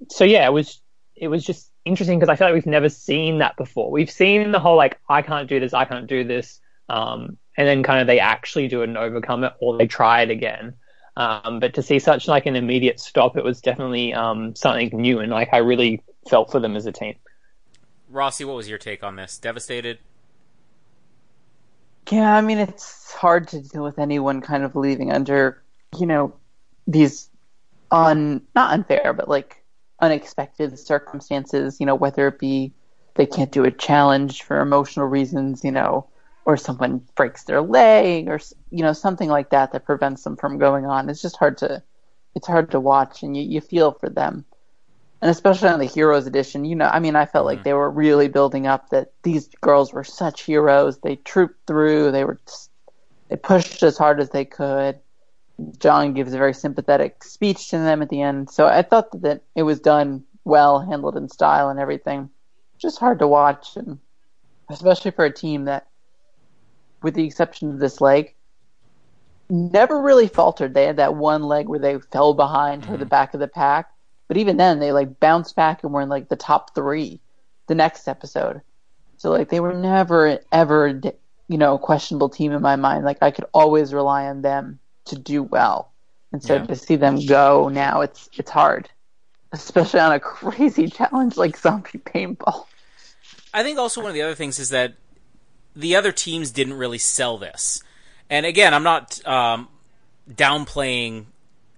so yeah, it was it was just interesting because I feel like we've never seen that before. We've seen the whole like I can't do this, I can't do this, um, and then kind of they actually do it and overcome it, or they try it again. Um, but to see such like an immediate stop, it was definitely um, something new, and like I really felt for them as a team. Rossi, what was your take on this? Devastated? Yeah, I mean it's hard to deal with anyone kind of leaving under, you know, these un not unfair, but like unexpected circumstances, you know, whether it be they can't do a challenge for emotional reasons, you know, or someone breaks their leg or you know something like that that prevents them from going on. It's just hard to it's hard to watch and you, you feel for them. And especially on the Heroes edition, you know, I mean, I felt like mm-hmm. they were really building up that these girls were such heroes. They trooped through. They were, just, they pushed as hard as they could. John gives a very sympathetic speech to them at the end. So I thought that, that it was done well, handled in style and everything. Just hard to watch, and especially for a team that, with the exception of this leg, never really faltered. They had that one leg where they fell behind toward the mm-hmm. back of the pack, but even then they like bounced back and were in like the top three the next episode. So like they were never ever you know a questionable team in my mind. Like I could always rely on them to do well. And so Yeah. to see them go now, it's it's hard, especially on a crazy challenge like zombie paintball. I think also one of the other things is that the other teams didn't really sell this. And again, I'm not um, downplaying,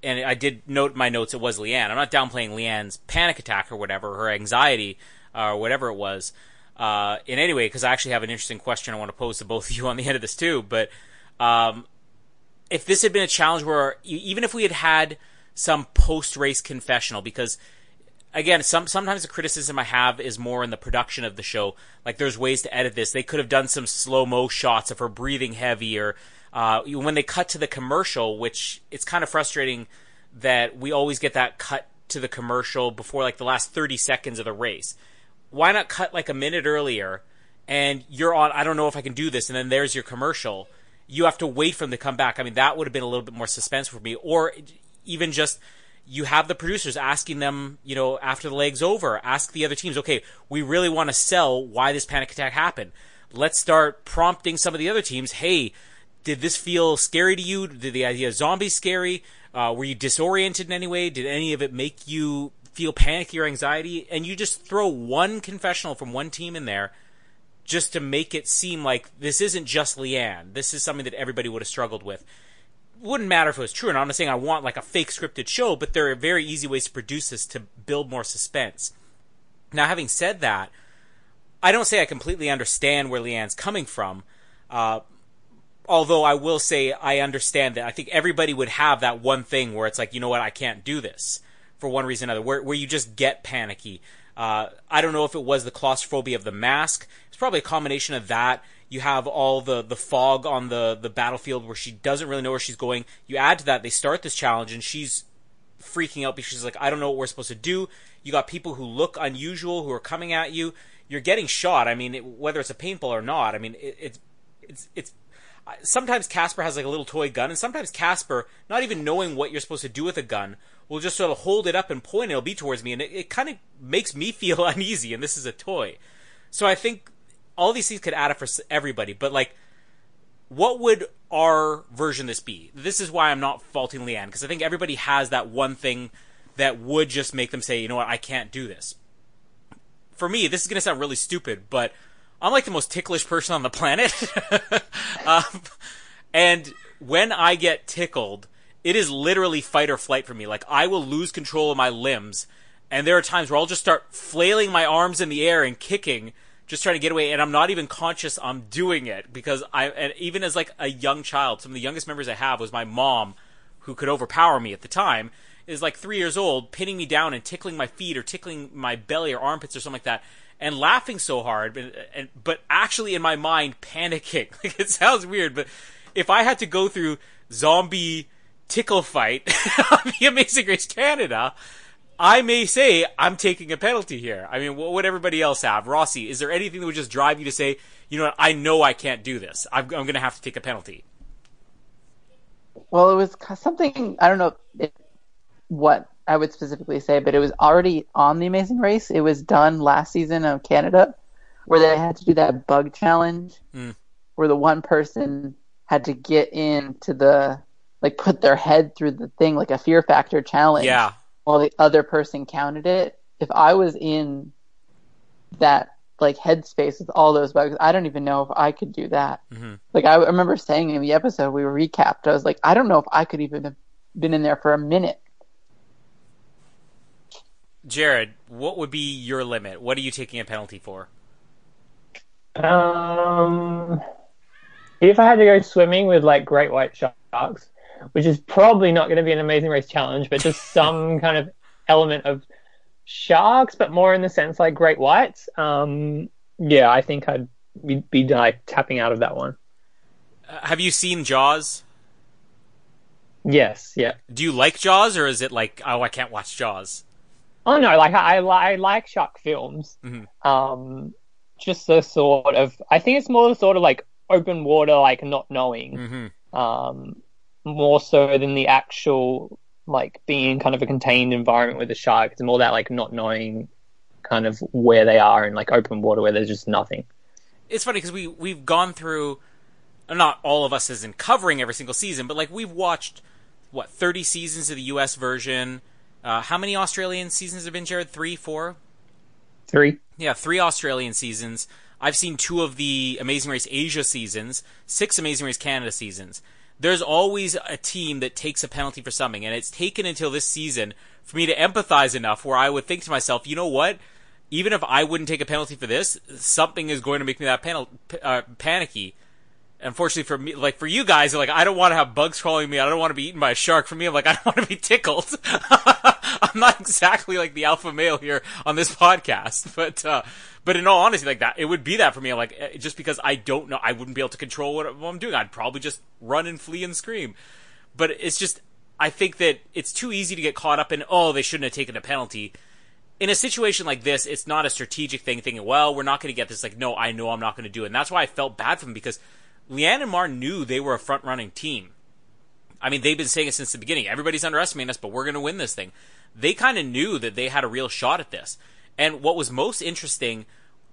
and I did note my notes it was Leanne. I'm not downplaying Leanne's panic attack or whatever, her anxiety uh, or whatever it was uh, in any way, because I actually have an interesting question I want to pose to both of you on the end of this too. But um, if this had been a challenge where, even if we had had some post race confessional, because again, some sometimes the criticism I have is more in the production of the show. Like, there's ways to edit this. They could have done some slow mo shots of her breathing heavy, or uh, when they cut to the commercial, which it's kind of frustrating that we always get that cut to the commercial before like the last 30 seconds of the race. Why not cut like a minute earlier and you're on, I don't know if I can do this, and then there's your commercial. You have to wait for them to come back. I mean, that would have been a little bit more suspense for me. Or even just you have the producers asking them, you know, after the leg's over, ask the other teams, okay, we really want to sell why this panic attack happened. Let's start prompting some of the other teams, hey, did this feel scary to you? Did the idea of zombies scary? Uh, were you disoriented in any way? Did any of it make you feel panicky or anxiety? And you just throw one confessional from one team in there just to make it seem like this isn't just Leanne. This is something that everybody would have struggled with. Wouldn't matter if it was true not. I'm not saying I want like a fake scripted show, but there are very easy ways to produce this to build more suspense. Now, having said that, I don't say I completely understand where Leanne's coming from. Uh, although I will say I understand that I think everybody would have that one thing where it's like, you know what, I can't do this for one reason or another, where, where you just get panicky. Uh, I don't know if it was the claustrophobia of the mask. It's probably a combination of that. You have all the, the fog on the, the battlefield where she doesn't really know where she's going. You add to that, they start this challenge and she's freaking out because she's like, I don't know what we're supposed to do. You got people who look unusual who are coming at you. You're getting shot. I mean, it, whether it's a paintball or not. I mean, it, it's it's it's. Sometimes Casper has like a little toy gun, and sometimes Casper, not even knowing what you're supposed to do with a gun, will just sort of hold it up and point. And it'll be towards me, and it, it kind of makes me feel uneasy. And this is a toy, so I think all these things could add up for everybody. But like, what would our version of this be? This is why I'm not faulting Leanne because I think everybody has that one thing that would just make them say, you know what, I can't do this. For me, this is going to sound really stupid, but I'm like the most ticklish person on the planet. um, and when I get tickled, it is literally fight or flight for me. Like I will lose control of my limbs, and there are times where I'll just start flailing my arms in the air and kicking, just trying to get away, and I'm not even conscious I'm doing it because I. And even as like a young child, some of the youngest memories I have was my mom who could overpower me at the time, is like three years old, pinning me down and tickling my feet or tickling my belly or armpits or something like that, and laughing so hard, but, and, but actually in my mind panicking. Like it sounds weird, but if I had to go through zombie tickle fight on the Amazing Race Canada, I may say I'm taking a penalty here. I mean, what would everybody else have? Rossi, is there anything that would just drive you to say, you know what, I know I can't do this. I'm, I'm going to have to take a penalty. Well, it was something I don't know what I would specifically say, but it was already on the Amazing Race. It was done last season of Canada, where they had to do that bug challenge, Mm. where the one person had to get into the like put their head through the thing like a fear factor challenge. Yeah. While the other person counted it. If I was in that like headspace with all those bugs, I don't even know if I could do that. Mm-hmm. Like I remember saying in the episode we were recapped, I was like, I don't know if I could even have been in there for a minute. Jared, what would be your limit? What are you taking a penalty for? Um, if I had to go swimming with like great white sharks, which is probably not going to be an amazing race challenge, but just some kind of element of sharks, but more in the sense like great whites. Um, yeah, I think I'd be, be like tapping out of that one. Uh, have you seen Jaws? Yes, yeah. Do you like Jaws, or is it like, oh, I can't watch Jaws? Oh no, like I, I, I like shark films. Mhm. Um, just the sort of, I think it's more the sort of like open water, like not knowing. Mm-hmm. um, more so than the actual like being kind of a contained environment with a shark. It's more that like not knowing kind of where they are in like open water where there's just nothing. It's funny because we we've gone through, not all of us is in covering every single season, but like we've watched what thirty seasons of the U.S. version. Uh, how many Australian seasons have been, Jared? Three, four? Three. Yeah, three Australian seasons. I've seen two of the Amazing Race Asia seasons, six Amazing Race Canada seasons. There's always a team that takes a penalty for something, and it's taken until this season for me to empathize enough where I would think to myself, you know what? Even if I wouldn't take a penalty for this, something is going to make me that panel, uh, panicky. Unfortunately for me, like for you guys, like I don't want to have bugs crawling me. I don't want to be eaten by a shark. For me, I'm like I don't want to be tickled. I'm not exactly like the alpha male here on this podcast, but uh, but in all honesty, like that, it would be that for me. Like eh, just because I don't know, I wouldn't be able to control what I'm doing. I'd probably just run and flee and scream. But it's just, I think that it's too easy to get caught up in oh they shouldn't have taken a penalty. In a situation like this, it's not a strategic thing. Thinking well, we're not going to get this. Like no, I know I'm not going to do it. And that's why I felt bad for them because Leanne and Mar knew they were a front running team. I mean, they've been saying it since the beginning. Everybody's underestimating us, but we're going to win this thing. They kind of knew that they had a real shot at this. And what was most interesting,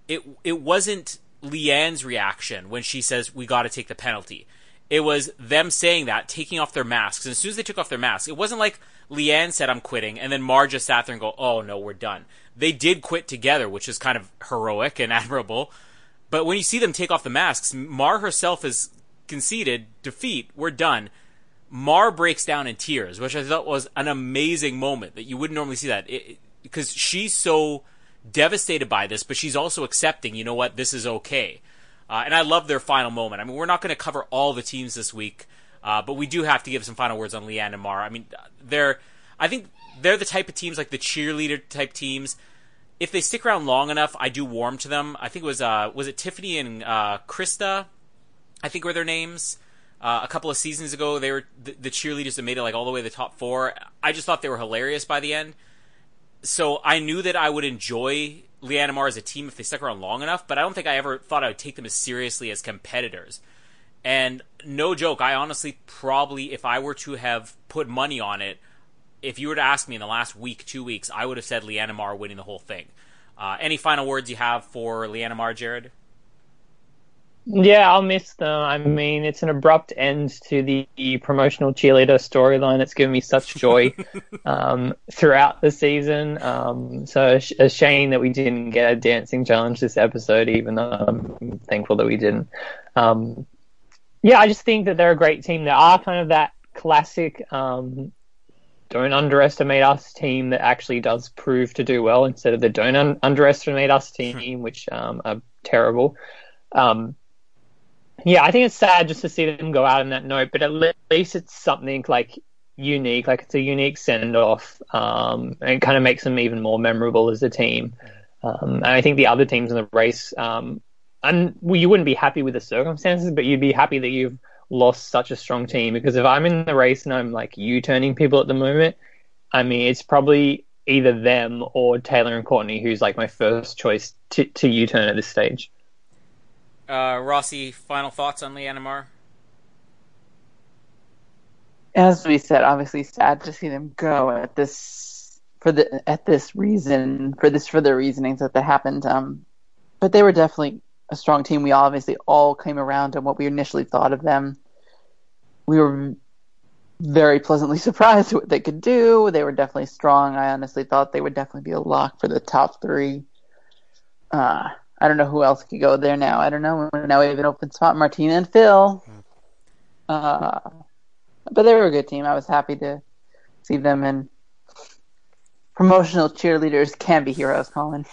it it wasn't Leanne's reaction when she says we got to take the penalty. It was them saying that, taking off their masks. And as soon as they took off their masks, it wasn't like Leanne said I'm quitting, and then Mar just sat there and go, "Oh no, we're done." They did quit together, which is kind of heroic and admirable. But when you see them take off the masks, Mar herself has conceded defeat. We're done. Mar breaks down in tears, which I thought was an amazing moment that you wouldn't normally see that because she's so devastated by this, but she's also accepting. You know what? This is okay. Uh, and I love their final moment. I mean, we're not going to cover all the teams this week, uh, but we do have to give some final words on Leanne and Mar. I mean, they're, I think they're the type of teams like the cheerleader type teams. If they stick around long enough, I do warm to them. I think it was, uh, was it Tiffany and uh, Krista? I think were their names. Uh, a couple of seasons ago, they were the, the cheerleaders that made it like all the way to the top four. I just thought they were hilarious by the end. So I knew that I would enjoy Leanne and Mar as a team if they stuck around long enough, but I don't think I ever thought I would take them as seriously as competitors. And no joke, I honestly probably, if I were to have put money on it, if you were to ask me in the last week, two weeks, I would have said Leanne and Mar winning the whole thing. Uh, any final words you have for Leanne and Mar, Jared? Yeah, I'll miss them. I mean, it's an abrupt end to the promotional cheerleader storyline that's given me such joy um, throughout the season. Um, so a shame that we didn't get a dancing challenge this episode, even though I'm thankful that we didn't. Um, yeah, I just think that they're a great team. They are kind of that classic um, don't underestimate us team that actually does prove to do well instead of the don't un- underestimate us team, which um, are terrible. Um, yeah, I think it's sad just to see them go out on that note, but at least it's something like unique. Like it's a unique send off, um, and kind of makes them even more memorable as a team. Um, and I think the other teams in the race, um, and well, you wouldn't be happy with the circumstances, but you'd be happy that you've lost such a strong team. Because if I'm in the race and I'm like you turning people at the moment, I mean, it's probably either them or Taylor and Courtney who's like my first choice to, to U turn at this stage. Uh, Rossi, final thoughts on Leanne Mar? As we said, obviously sad to see them go at this for the at this reason for this for the reasonings that that happened. Um, but they were definitely a strong team. We obviously all came around on what we initially thought of them. We were very pleasantly surprised at what they could do. They were definitely strong. I honestly thought they would definitely be a lock for the top three. Uh, I don't know who else could go there now. I don't know. Now we have an open spot, Martina and Phil. Uh, but they were a good team. I was happy to see them, and promotional cheerleaders can be heroes, Colin.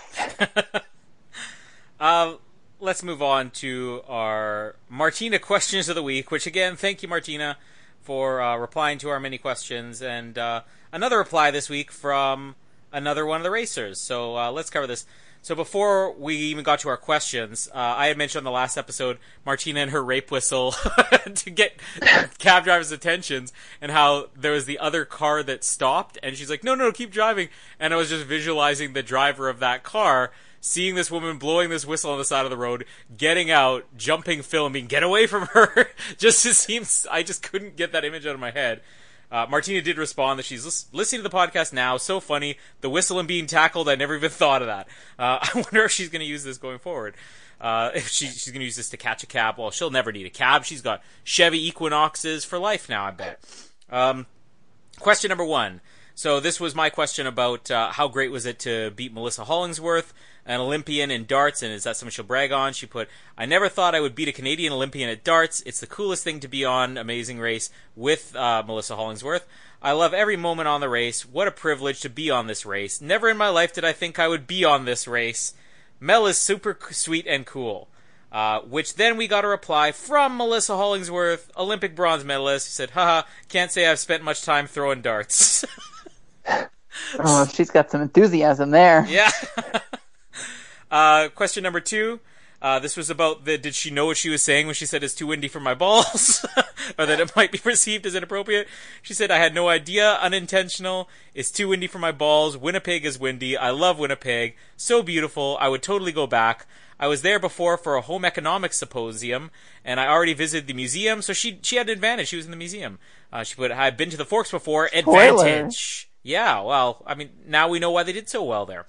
uh, let's move on to our Martina questions of the week, which again, thank you, Martina, for uh, replying to our many questions. And uh, another reply this week from another one of the racers. So uh, let's cover this. So before we even got to our questions, uh, I had mentioned on the last episode Martina and her rape whistle to get cab drivers' attentions, and how there was the other car that stopped, and she's like, "No, no, keep driving." And I was just visualizing the driver of that car seeing this woman blowing this whistle on the side of the road, getting out, jumping being get away from her. just it seems I just couldn't get that image out of my head. Uh, Martina did respond that she's listening to the podcast now. So funny. The whistle and being tackled. I never even thought of that. Uh, I wonder if she's going to use this going forward. Uh, if she, she's going to use this to catch a cab. Well, she'll never need a cab. She's got Chevy Equinoxes for life now, I bet. Um, question number one. So this was my question about uh, how great was it to beat Melissa Hollingsworth an Olympian in darts, and is that something she'll brag on? She put, I never thought I would beat a Canadian Olympian at darts. It's the coolest thing to be on Amazing Race with uh, Melissa Hollingsworth. I love every moment on the race. What a privilege to be on this race. Never in my life did I think I would be on this race. Mel is super sweet and cool. Uh, which then we got a reply from Melissa Hollingsworth, Olympic bronze medalist, who said, haha, can't say I've spent much time throwing darts. oh, she's got some enthusiasm there. Yeah. Uh, question number two. Uh, this was about the did she know what she was saying when she said it's too windy for my balls, or that it might be perceived as inappropriate. She said I had no idea, unintentional. It's too windy for my balls. Winnipeg is windy. I love Winnipeg. So beautiful. I would totally go back. I was there before for a home economics symposium, and I already visited the museum, so she she had an advantage. She was in the museum. Uh, she put I've been to the Forks before. Advantage. Yeah. Well, I mean, now we know why they did so well there.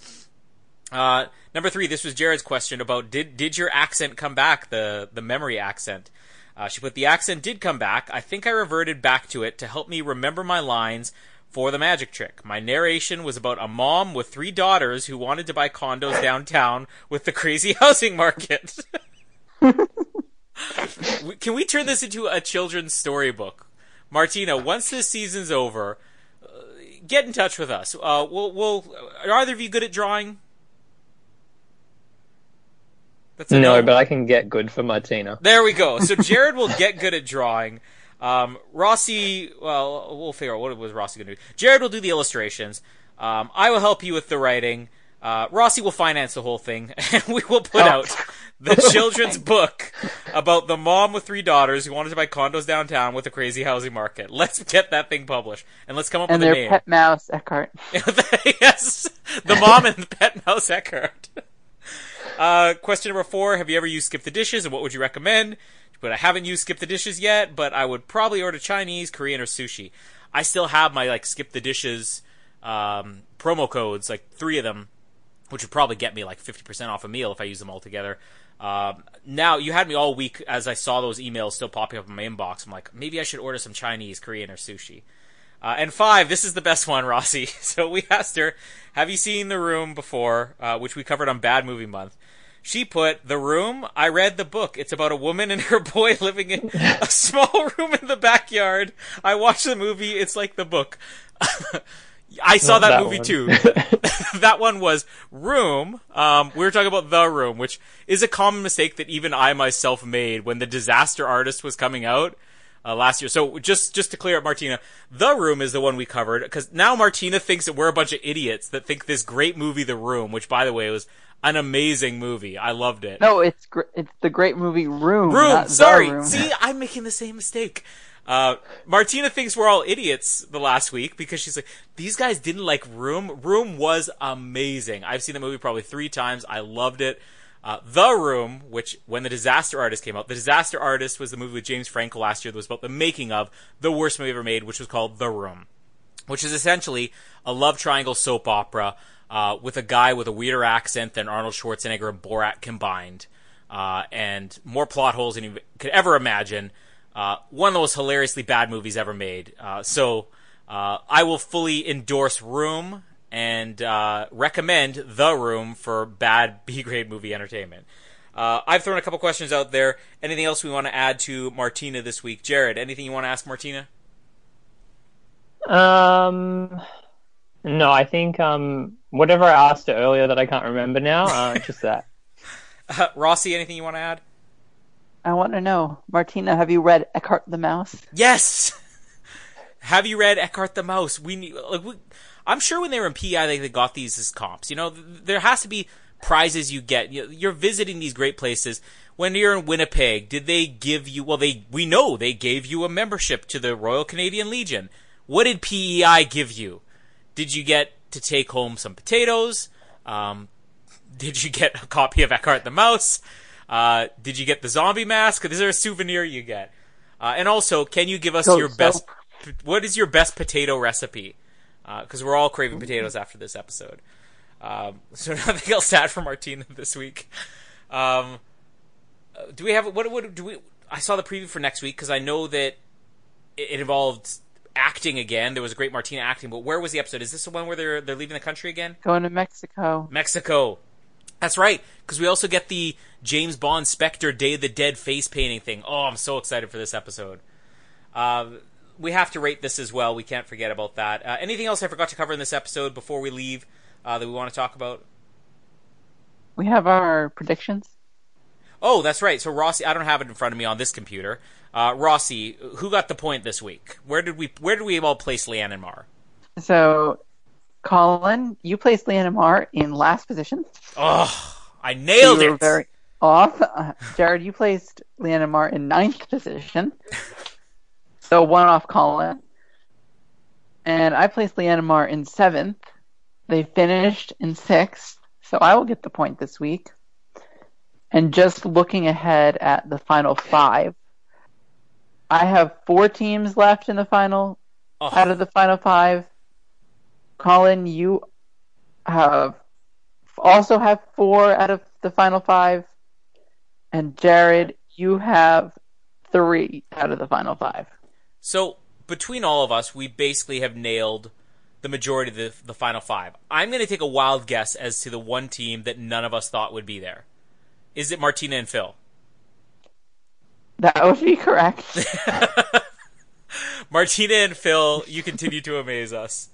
Uh, number three, this was Jared's question about did did your accent come back the the memory accent? Uh, she put the accent did come back. I think I reverted back to it to help me remember my lines for the magic trick. My narration was about a mom with three daughters who wanted to buy condos downtown with the crazy housing market. Can we turn this into a children's storybook? Martina, once this season's over, uh, get in touch with us. Uh, we'll, we'll, are either of you good at drawing? That's no, no, but I can get good for Martina. There we go. So Jared will get good at drawing. Um, Rossi, well, we'll figure out what was Rossi going to do. Jared will do the illustrations. Um, I will help you with the writing. Uh, Rossi will finance the whole thing, and we will put oh. out the children's book about the mom with three daughters who wanted to buy condos downtown with a crazy housing market. Let's get that thing published, and let's come up and with a name. pet mouse Eckhart. yes, the mom and the pet mouse Eckhart. Uh, question number four: Have you ever used Skip the Dishes, and what would you recommend? But I haven't used Skip the Dishes yet, but I would probably order Chinese, Korean, or sushi. I still have my like Skip the Dishes um, promo codes, like three of them, which would probably get me like fifty percent off a meal if I use them all together. Um, now you had me all week as I saw those emails still popping up in my inbox. I'm like, maybe I should order some Chinese, Korean, or sushi. Uh, and five, this is the best one, Rossi. So we asked her, "Have you seen The Room before?" Uh, which we covered on Bad Movie Month. She put The Room. I read the book. It's about a woman and her boy living in a small room in the backyard. I watched the movie. It's like the book. I saw that, that, movie one. too. that one was Room. Um, we were talking about The Room, which is a common mistake that even I myself made when The Disaster Artist was coming out. uh, last year. So just just to clear up, Martina, The Room is the one we covered because now Martina thinks that we're a bunch of idiots that think this great movie, The Room, which by the way was an amazing movie. I loved it. No, it's gr- it's the great movie Room. Room. not The Sorry. Room. See, I'm making the same mistake. Uh, Martina thinks we're all idiots the last week because she's like, these guys didn't like Room. Room was amazing. I've seen the movie probably three times. I loved it. Uh, the Room, which when The Disaster Artist came out, The Disaster Artist was the movie with James Franco last year that was about the making of the worst movie ever made, which was called The Room, which is essentially a love triangle soap opera uh, with a guy with a weirder accent than Arnold Schwarzenegger and Borat combined, uh, and more plot holes than you could ever imagine. Uh, one of the most hilariously bad movies ever made. Uh, so uh, I will fully endorse Room and uh, recommend The Room for bad B grade movie entertainment. I've thrown a couple questions out there. Anything else we want to add to Martina this week? Jared, anything you want to ask Martina? Um, no, I think um, whatever I asked her earlier that I can't remember now, uh, just that. Uh, Rossi, anything you want to add? I want to know, Martina, have you read Eckhart the Mouse? Yes. Have you read Eckhart the Mouse? We need, like we, I'm sure when they were in PI, they, they got these as comps. You know, there has to be prizes you get. You- You're visiting these great places. When you're in Winnipeg, did they give you? Well, they we know they gave you a membership to the Royal Canadian Legion. What did PEI give you? Did you get to take home some potatoes? Um, did you get a copy of Eckhart the Mouse? Uh, did you get the zombie mask? Is there a souvenir you get? Uh, and also, can you give us Goat your soap. best? What is your best potato recipe? Because we're all craving potatoes after this episode. Um, so nothing else to add from Martina this week. Um, uh, do we have what? What do we? I saw the preview for next week because I know that it, it involved acting again. There was a great Martina acting, but where was the episode? Is this the one where they're they're leaving the country again? Going to Mexico. Mexico. That's right, because we also get the James Bond Spectre Day of the Dead face painting thing. Oh, I'm so excited for this episode. Uh, we have to rate this as well. We can't forget about that. Uh, anything else I forgot to cover in this episode before we leave uh, that we want to talk about? We have our predictions. Oh, that's right. So Rossi, I don't have it in front of me on this computer. Uh, Rossi, who got the point this week? Where did we Where did we all place Leanne and Mar? So, Colin, you placed Leanne and Mar in last position. Oh, I nailed you were it. very off. Uh, Jared, you placed Leanne and Mar in ninth position. So one off Colin. And I placed Leanne and Mar in seventh. They finished in sixth. So I will get the point this week. And just looking ahead at the final five, I have four teams left in the final Oh. out of the final five. Colin, you have also have four out of the final five, and Jared, you have three out of the final five. So between all of us, we basically have nailed the majority of the, the final five. I'm going to take a wild guess as to the one team that none of us thought would be there. Is it Martina and Phil? That would be correct. Martina and Phil, you continue to amaze us.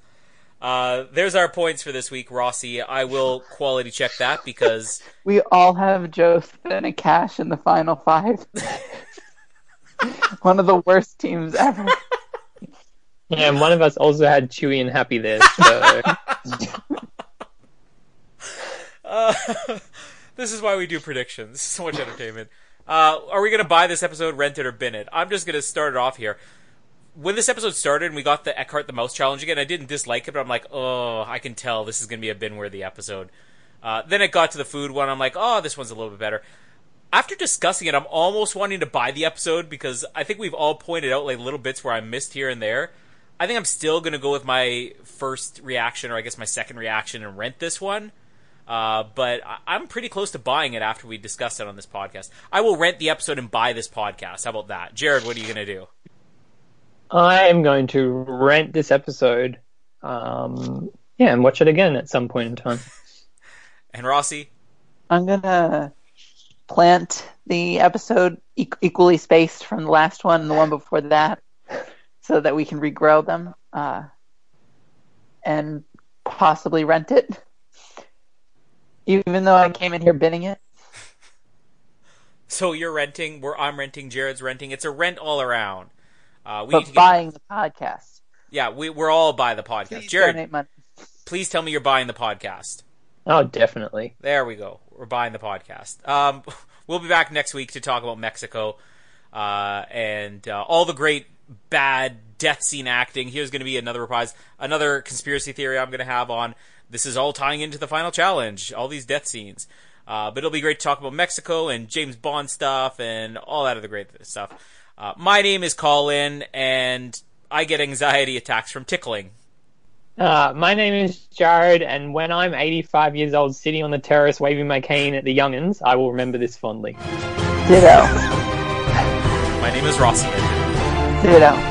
Uh, there's our points for this week, Rossi. I will quality check that because we all have Joseph and a Cash in the final five. One of the worst teams ever. Yeah, and one of us also had Chewy and Happy there. So uh, this is why we do predictions. So much entertainment. Uh, are we going to buy this episode, rent it, or bin it? I'm just going to start it off here. When this episode started and we got the Eckhart the Mouse challenge again, I didn't dislike it, but I'm like, oh, I can tell this is going to be a bin worthy episode. Uh, then it got to the food one. I'm like, oh, this one's a little bit better. After discussing it, I'm almost wanting to buy the episode because I think we've all pointed out like little bits where I missed here and there. I think I'm still going to go with my first reaction, or I guess my second reaction, and rent this one. Uh, but I- I'm pretty close to buying it after we discuss it on this podcast. I will rent the episode and buy this podcast. How about that? Jared, what are you going to do? I am going to rent this episode. Um, yeah, and watch it again at some point in time. And Rossi? I'm gonna plant the episode e- equally spaced from the last one and the one before that, so that we can regrow them uh, and possibly rent it. Even though I came in here bidding it, So you're renting, where I'm renting, Jared's renting. It's a rent all around. Uh, we but need to get, buying the podcast. yeah, we, we're all by the podcast. Please Jared, donate money. please tell me you're buying the podcast. Oh, definitely. There we go. We're buying the podcast. Um, we'll be back next week to talk about Mexico uh, and uh, all the great bad death scene acting. Here's going to be another reprise, another conspiracy theory I'm going to have on. This is all tying into the final challenge. All these death scenes. Uh, but it'll be great to talk about Mexico and James Bond stuff and all that other great stuff. Uh, my name is Colin, and I get anxiety attacks from tickling. Uh, my name is Jared, and when I'm 85 years old, sitting on the terrace waving my cane at the youngins, I will remember this fondly. Ditto. My name is Rossi. Ditto.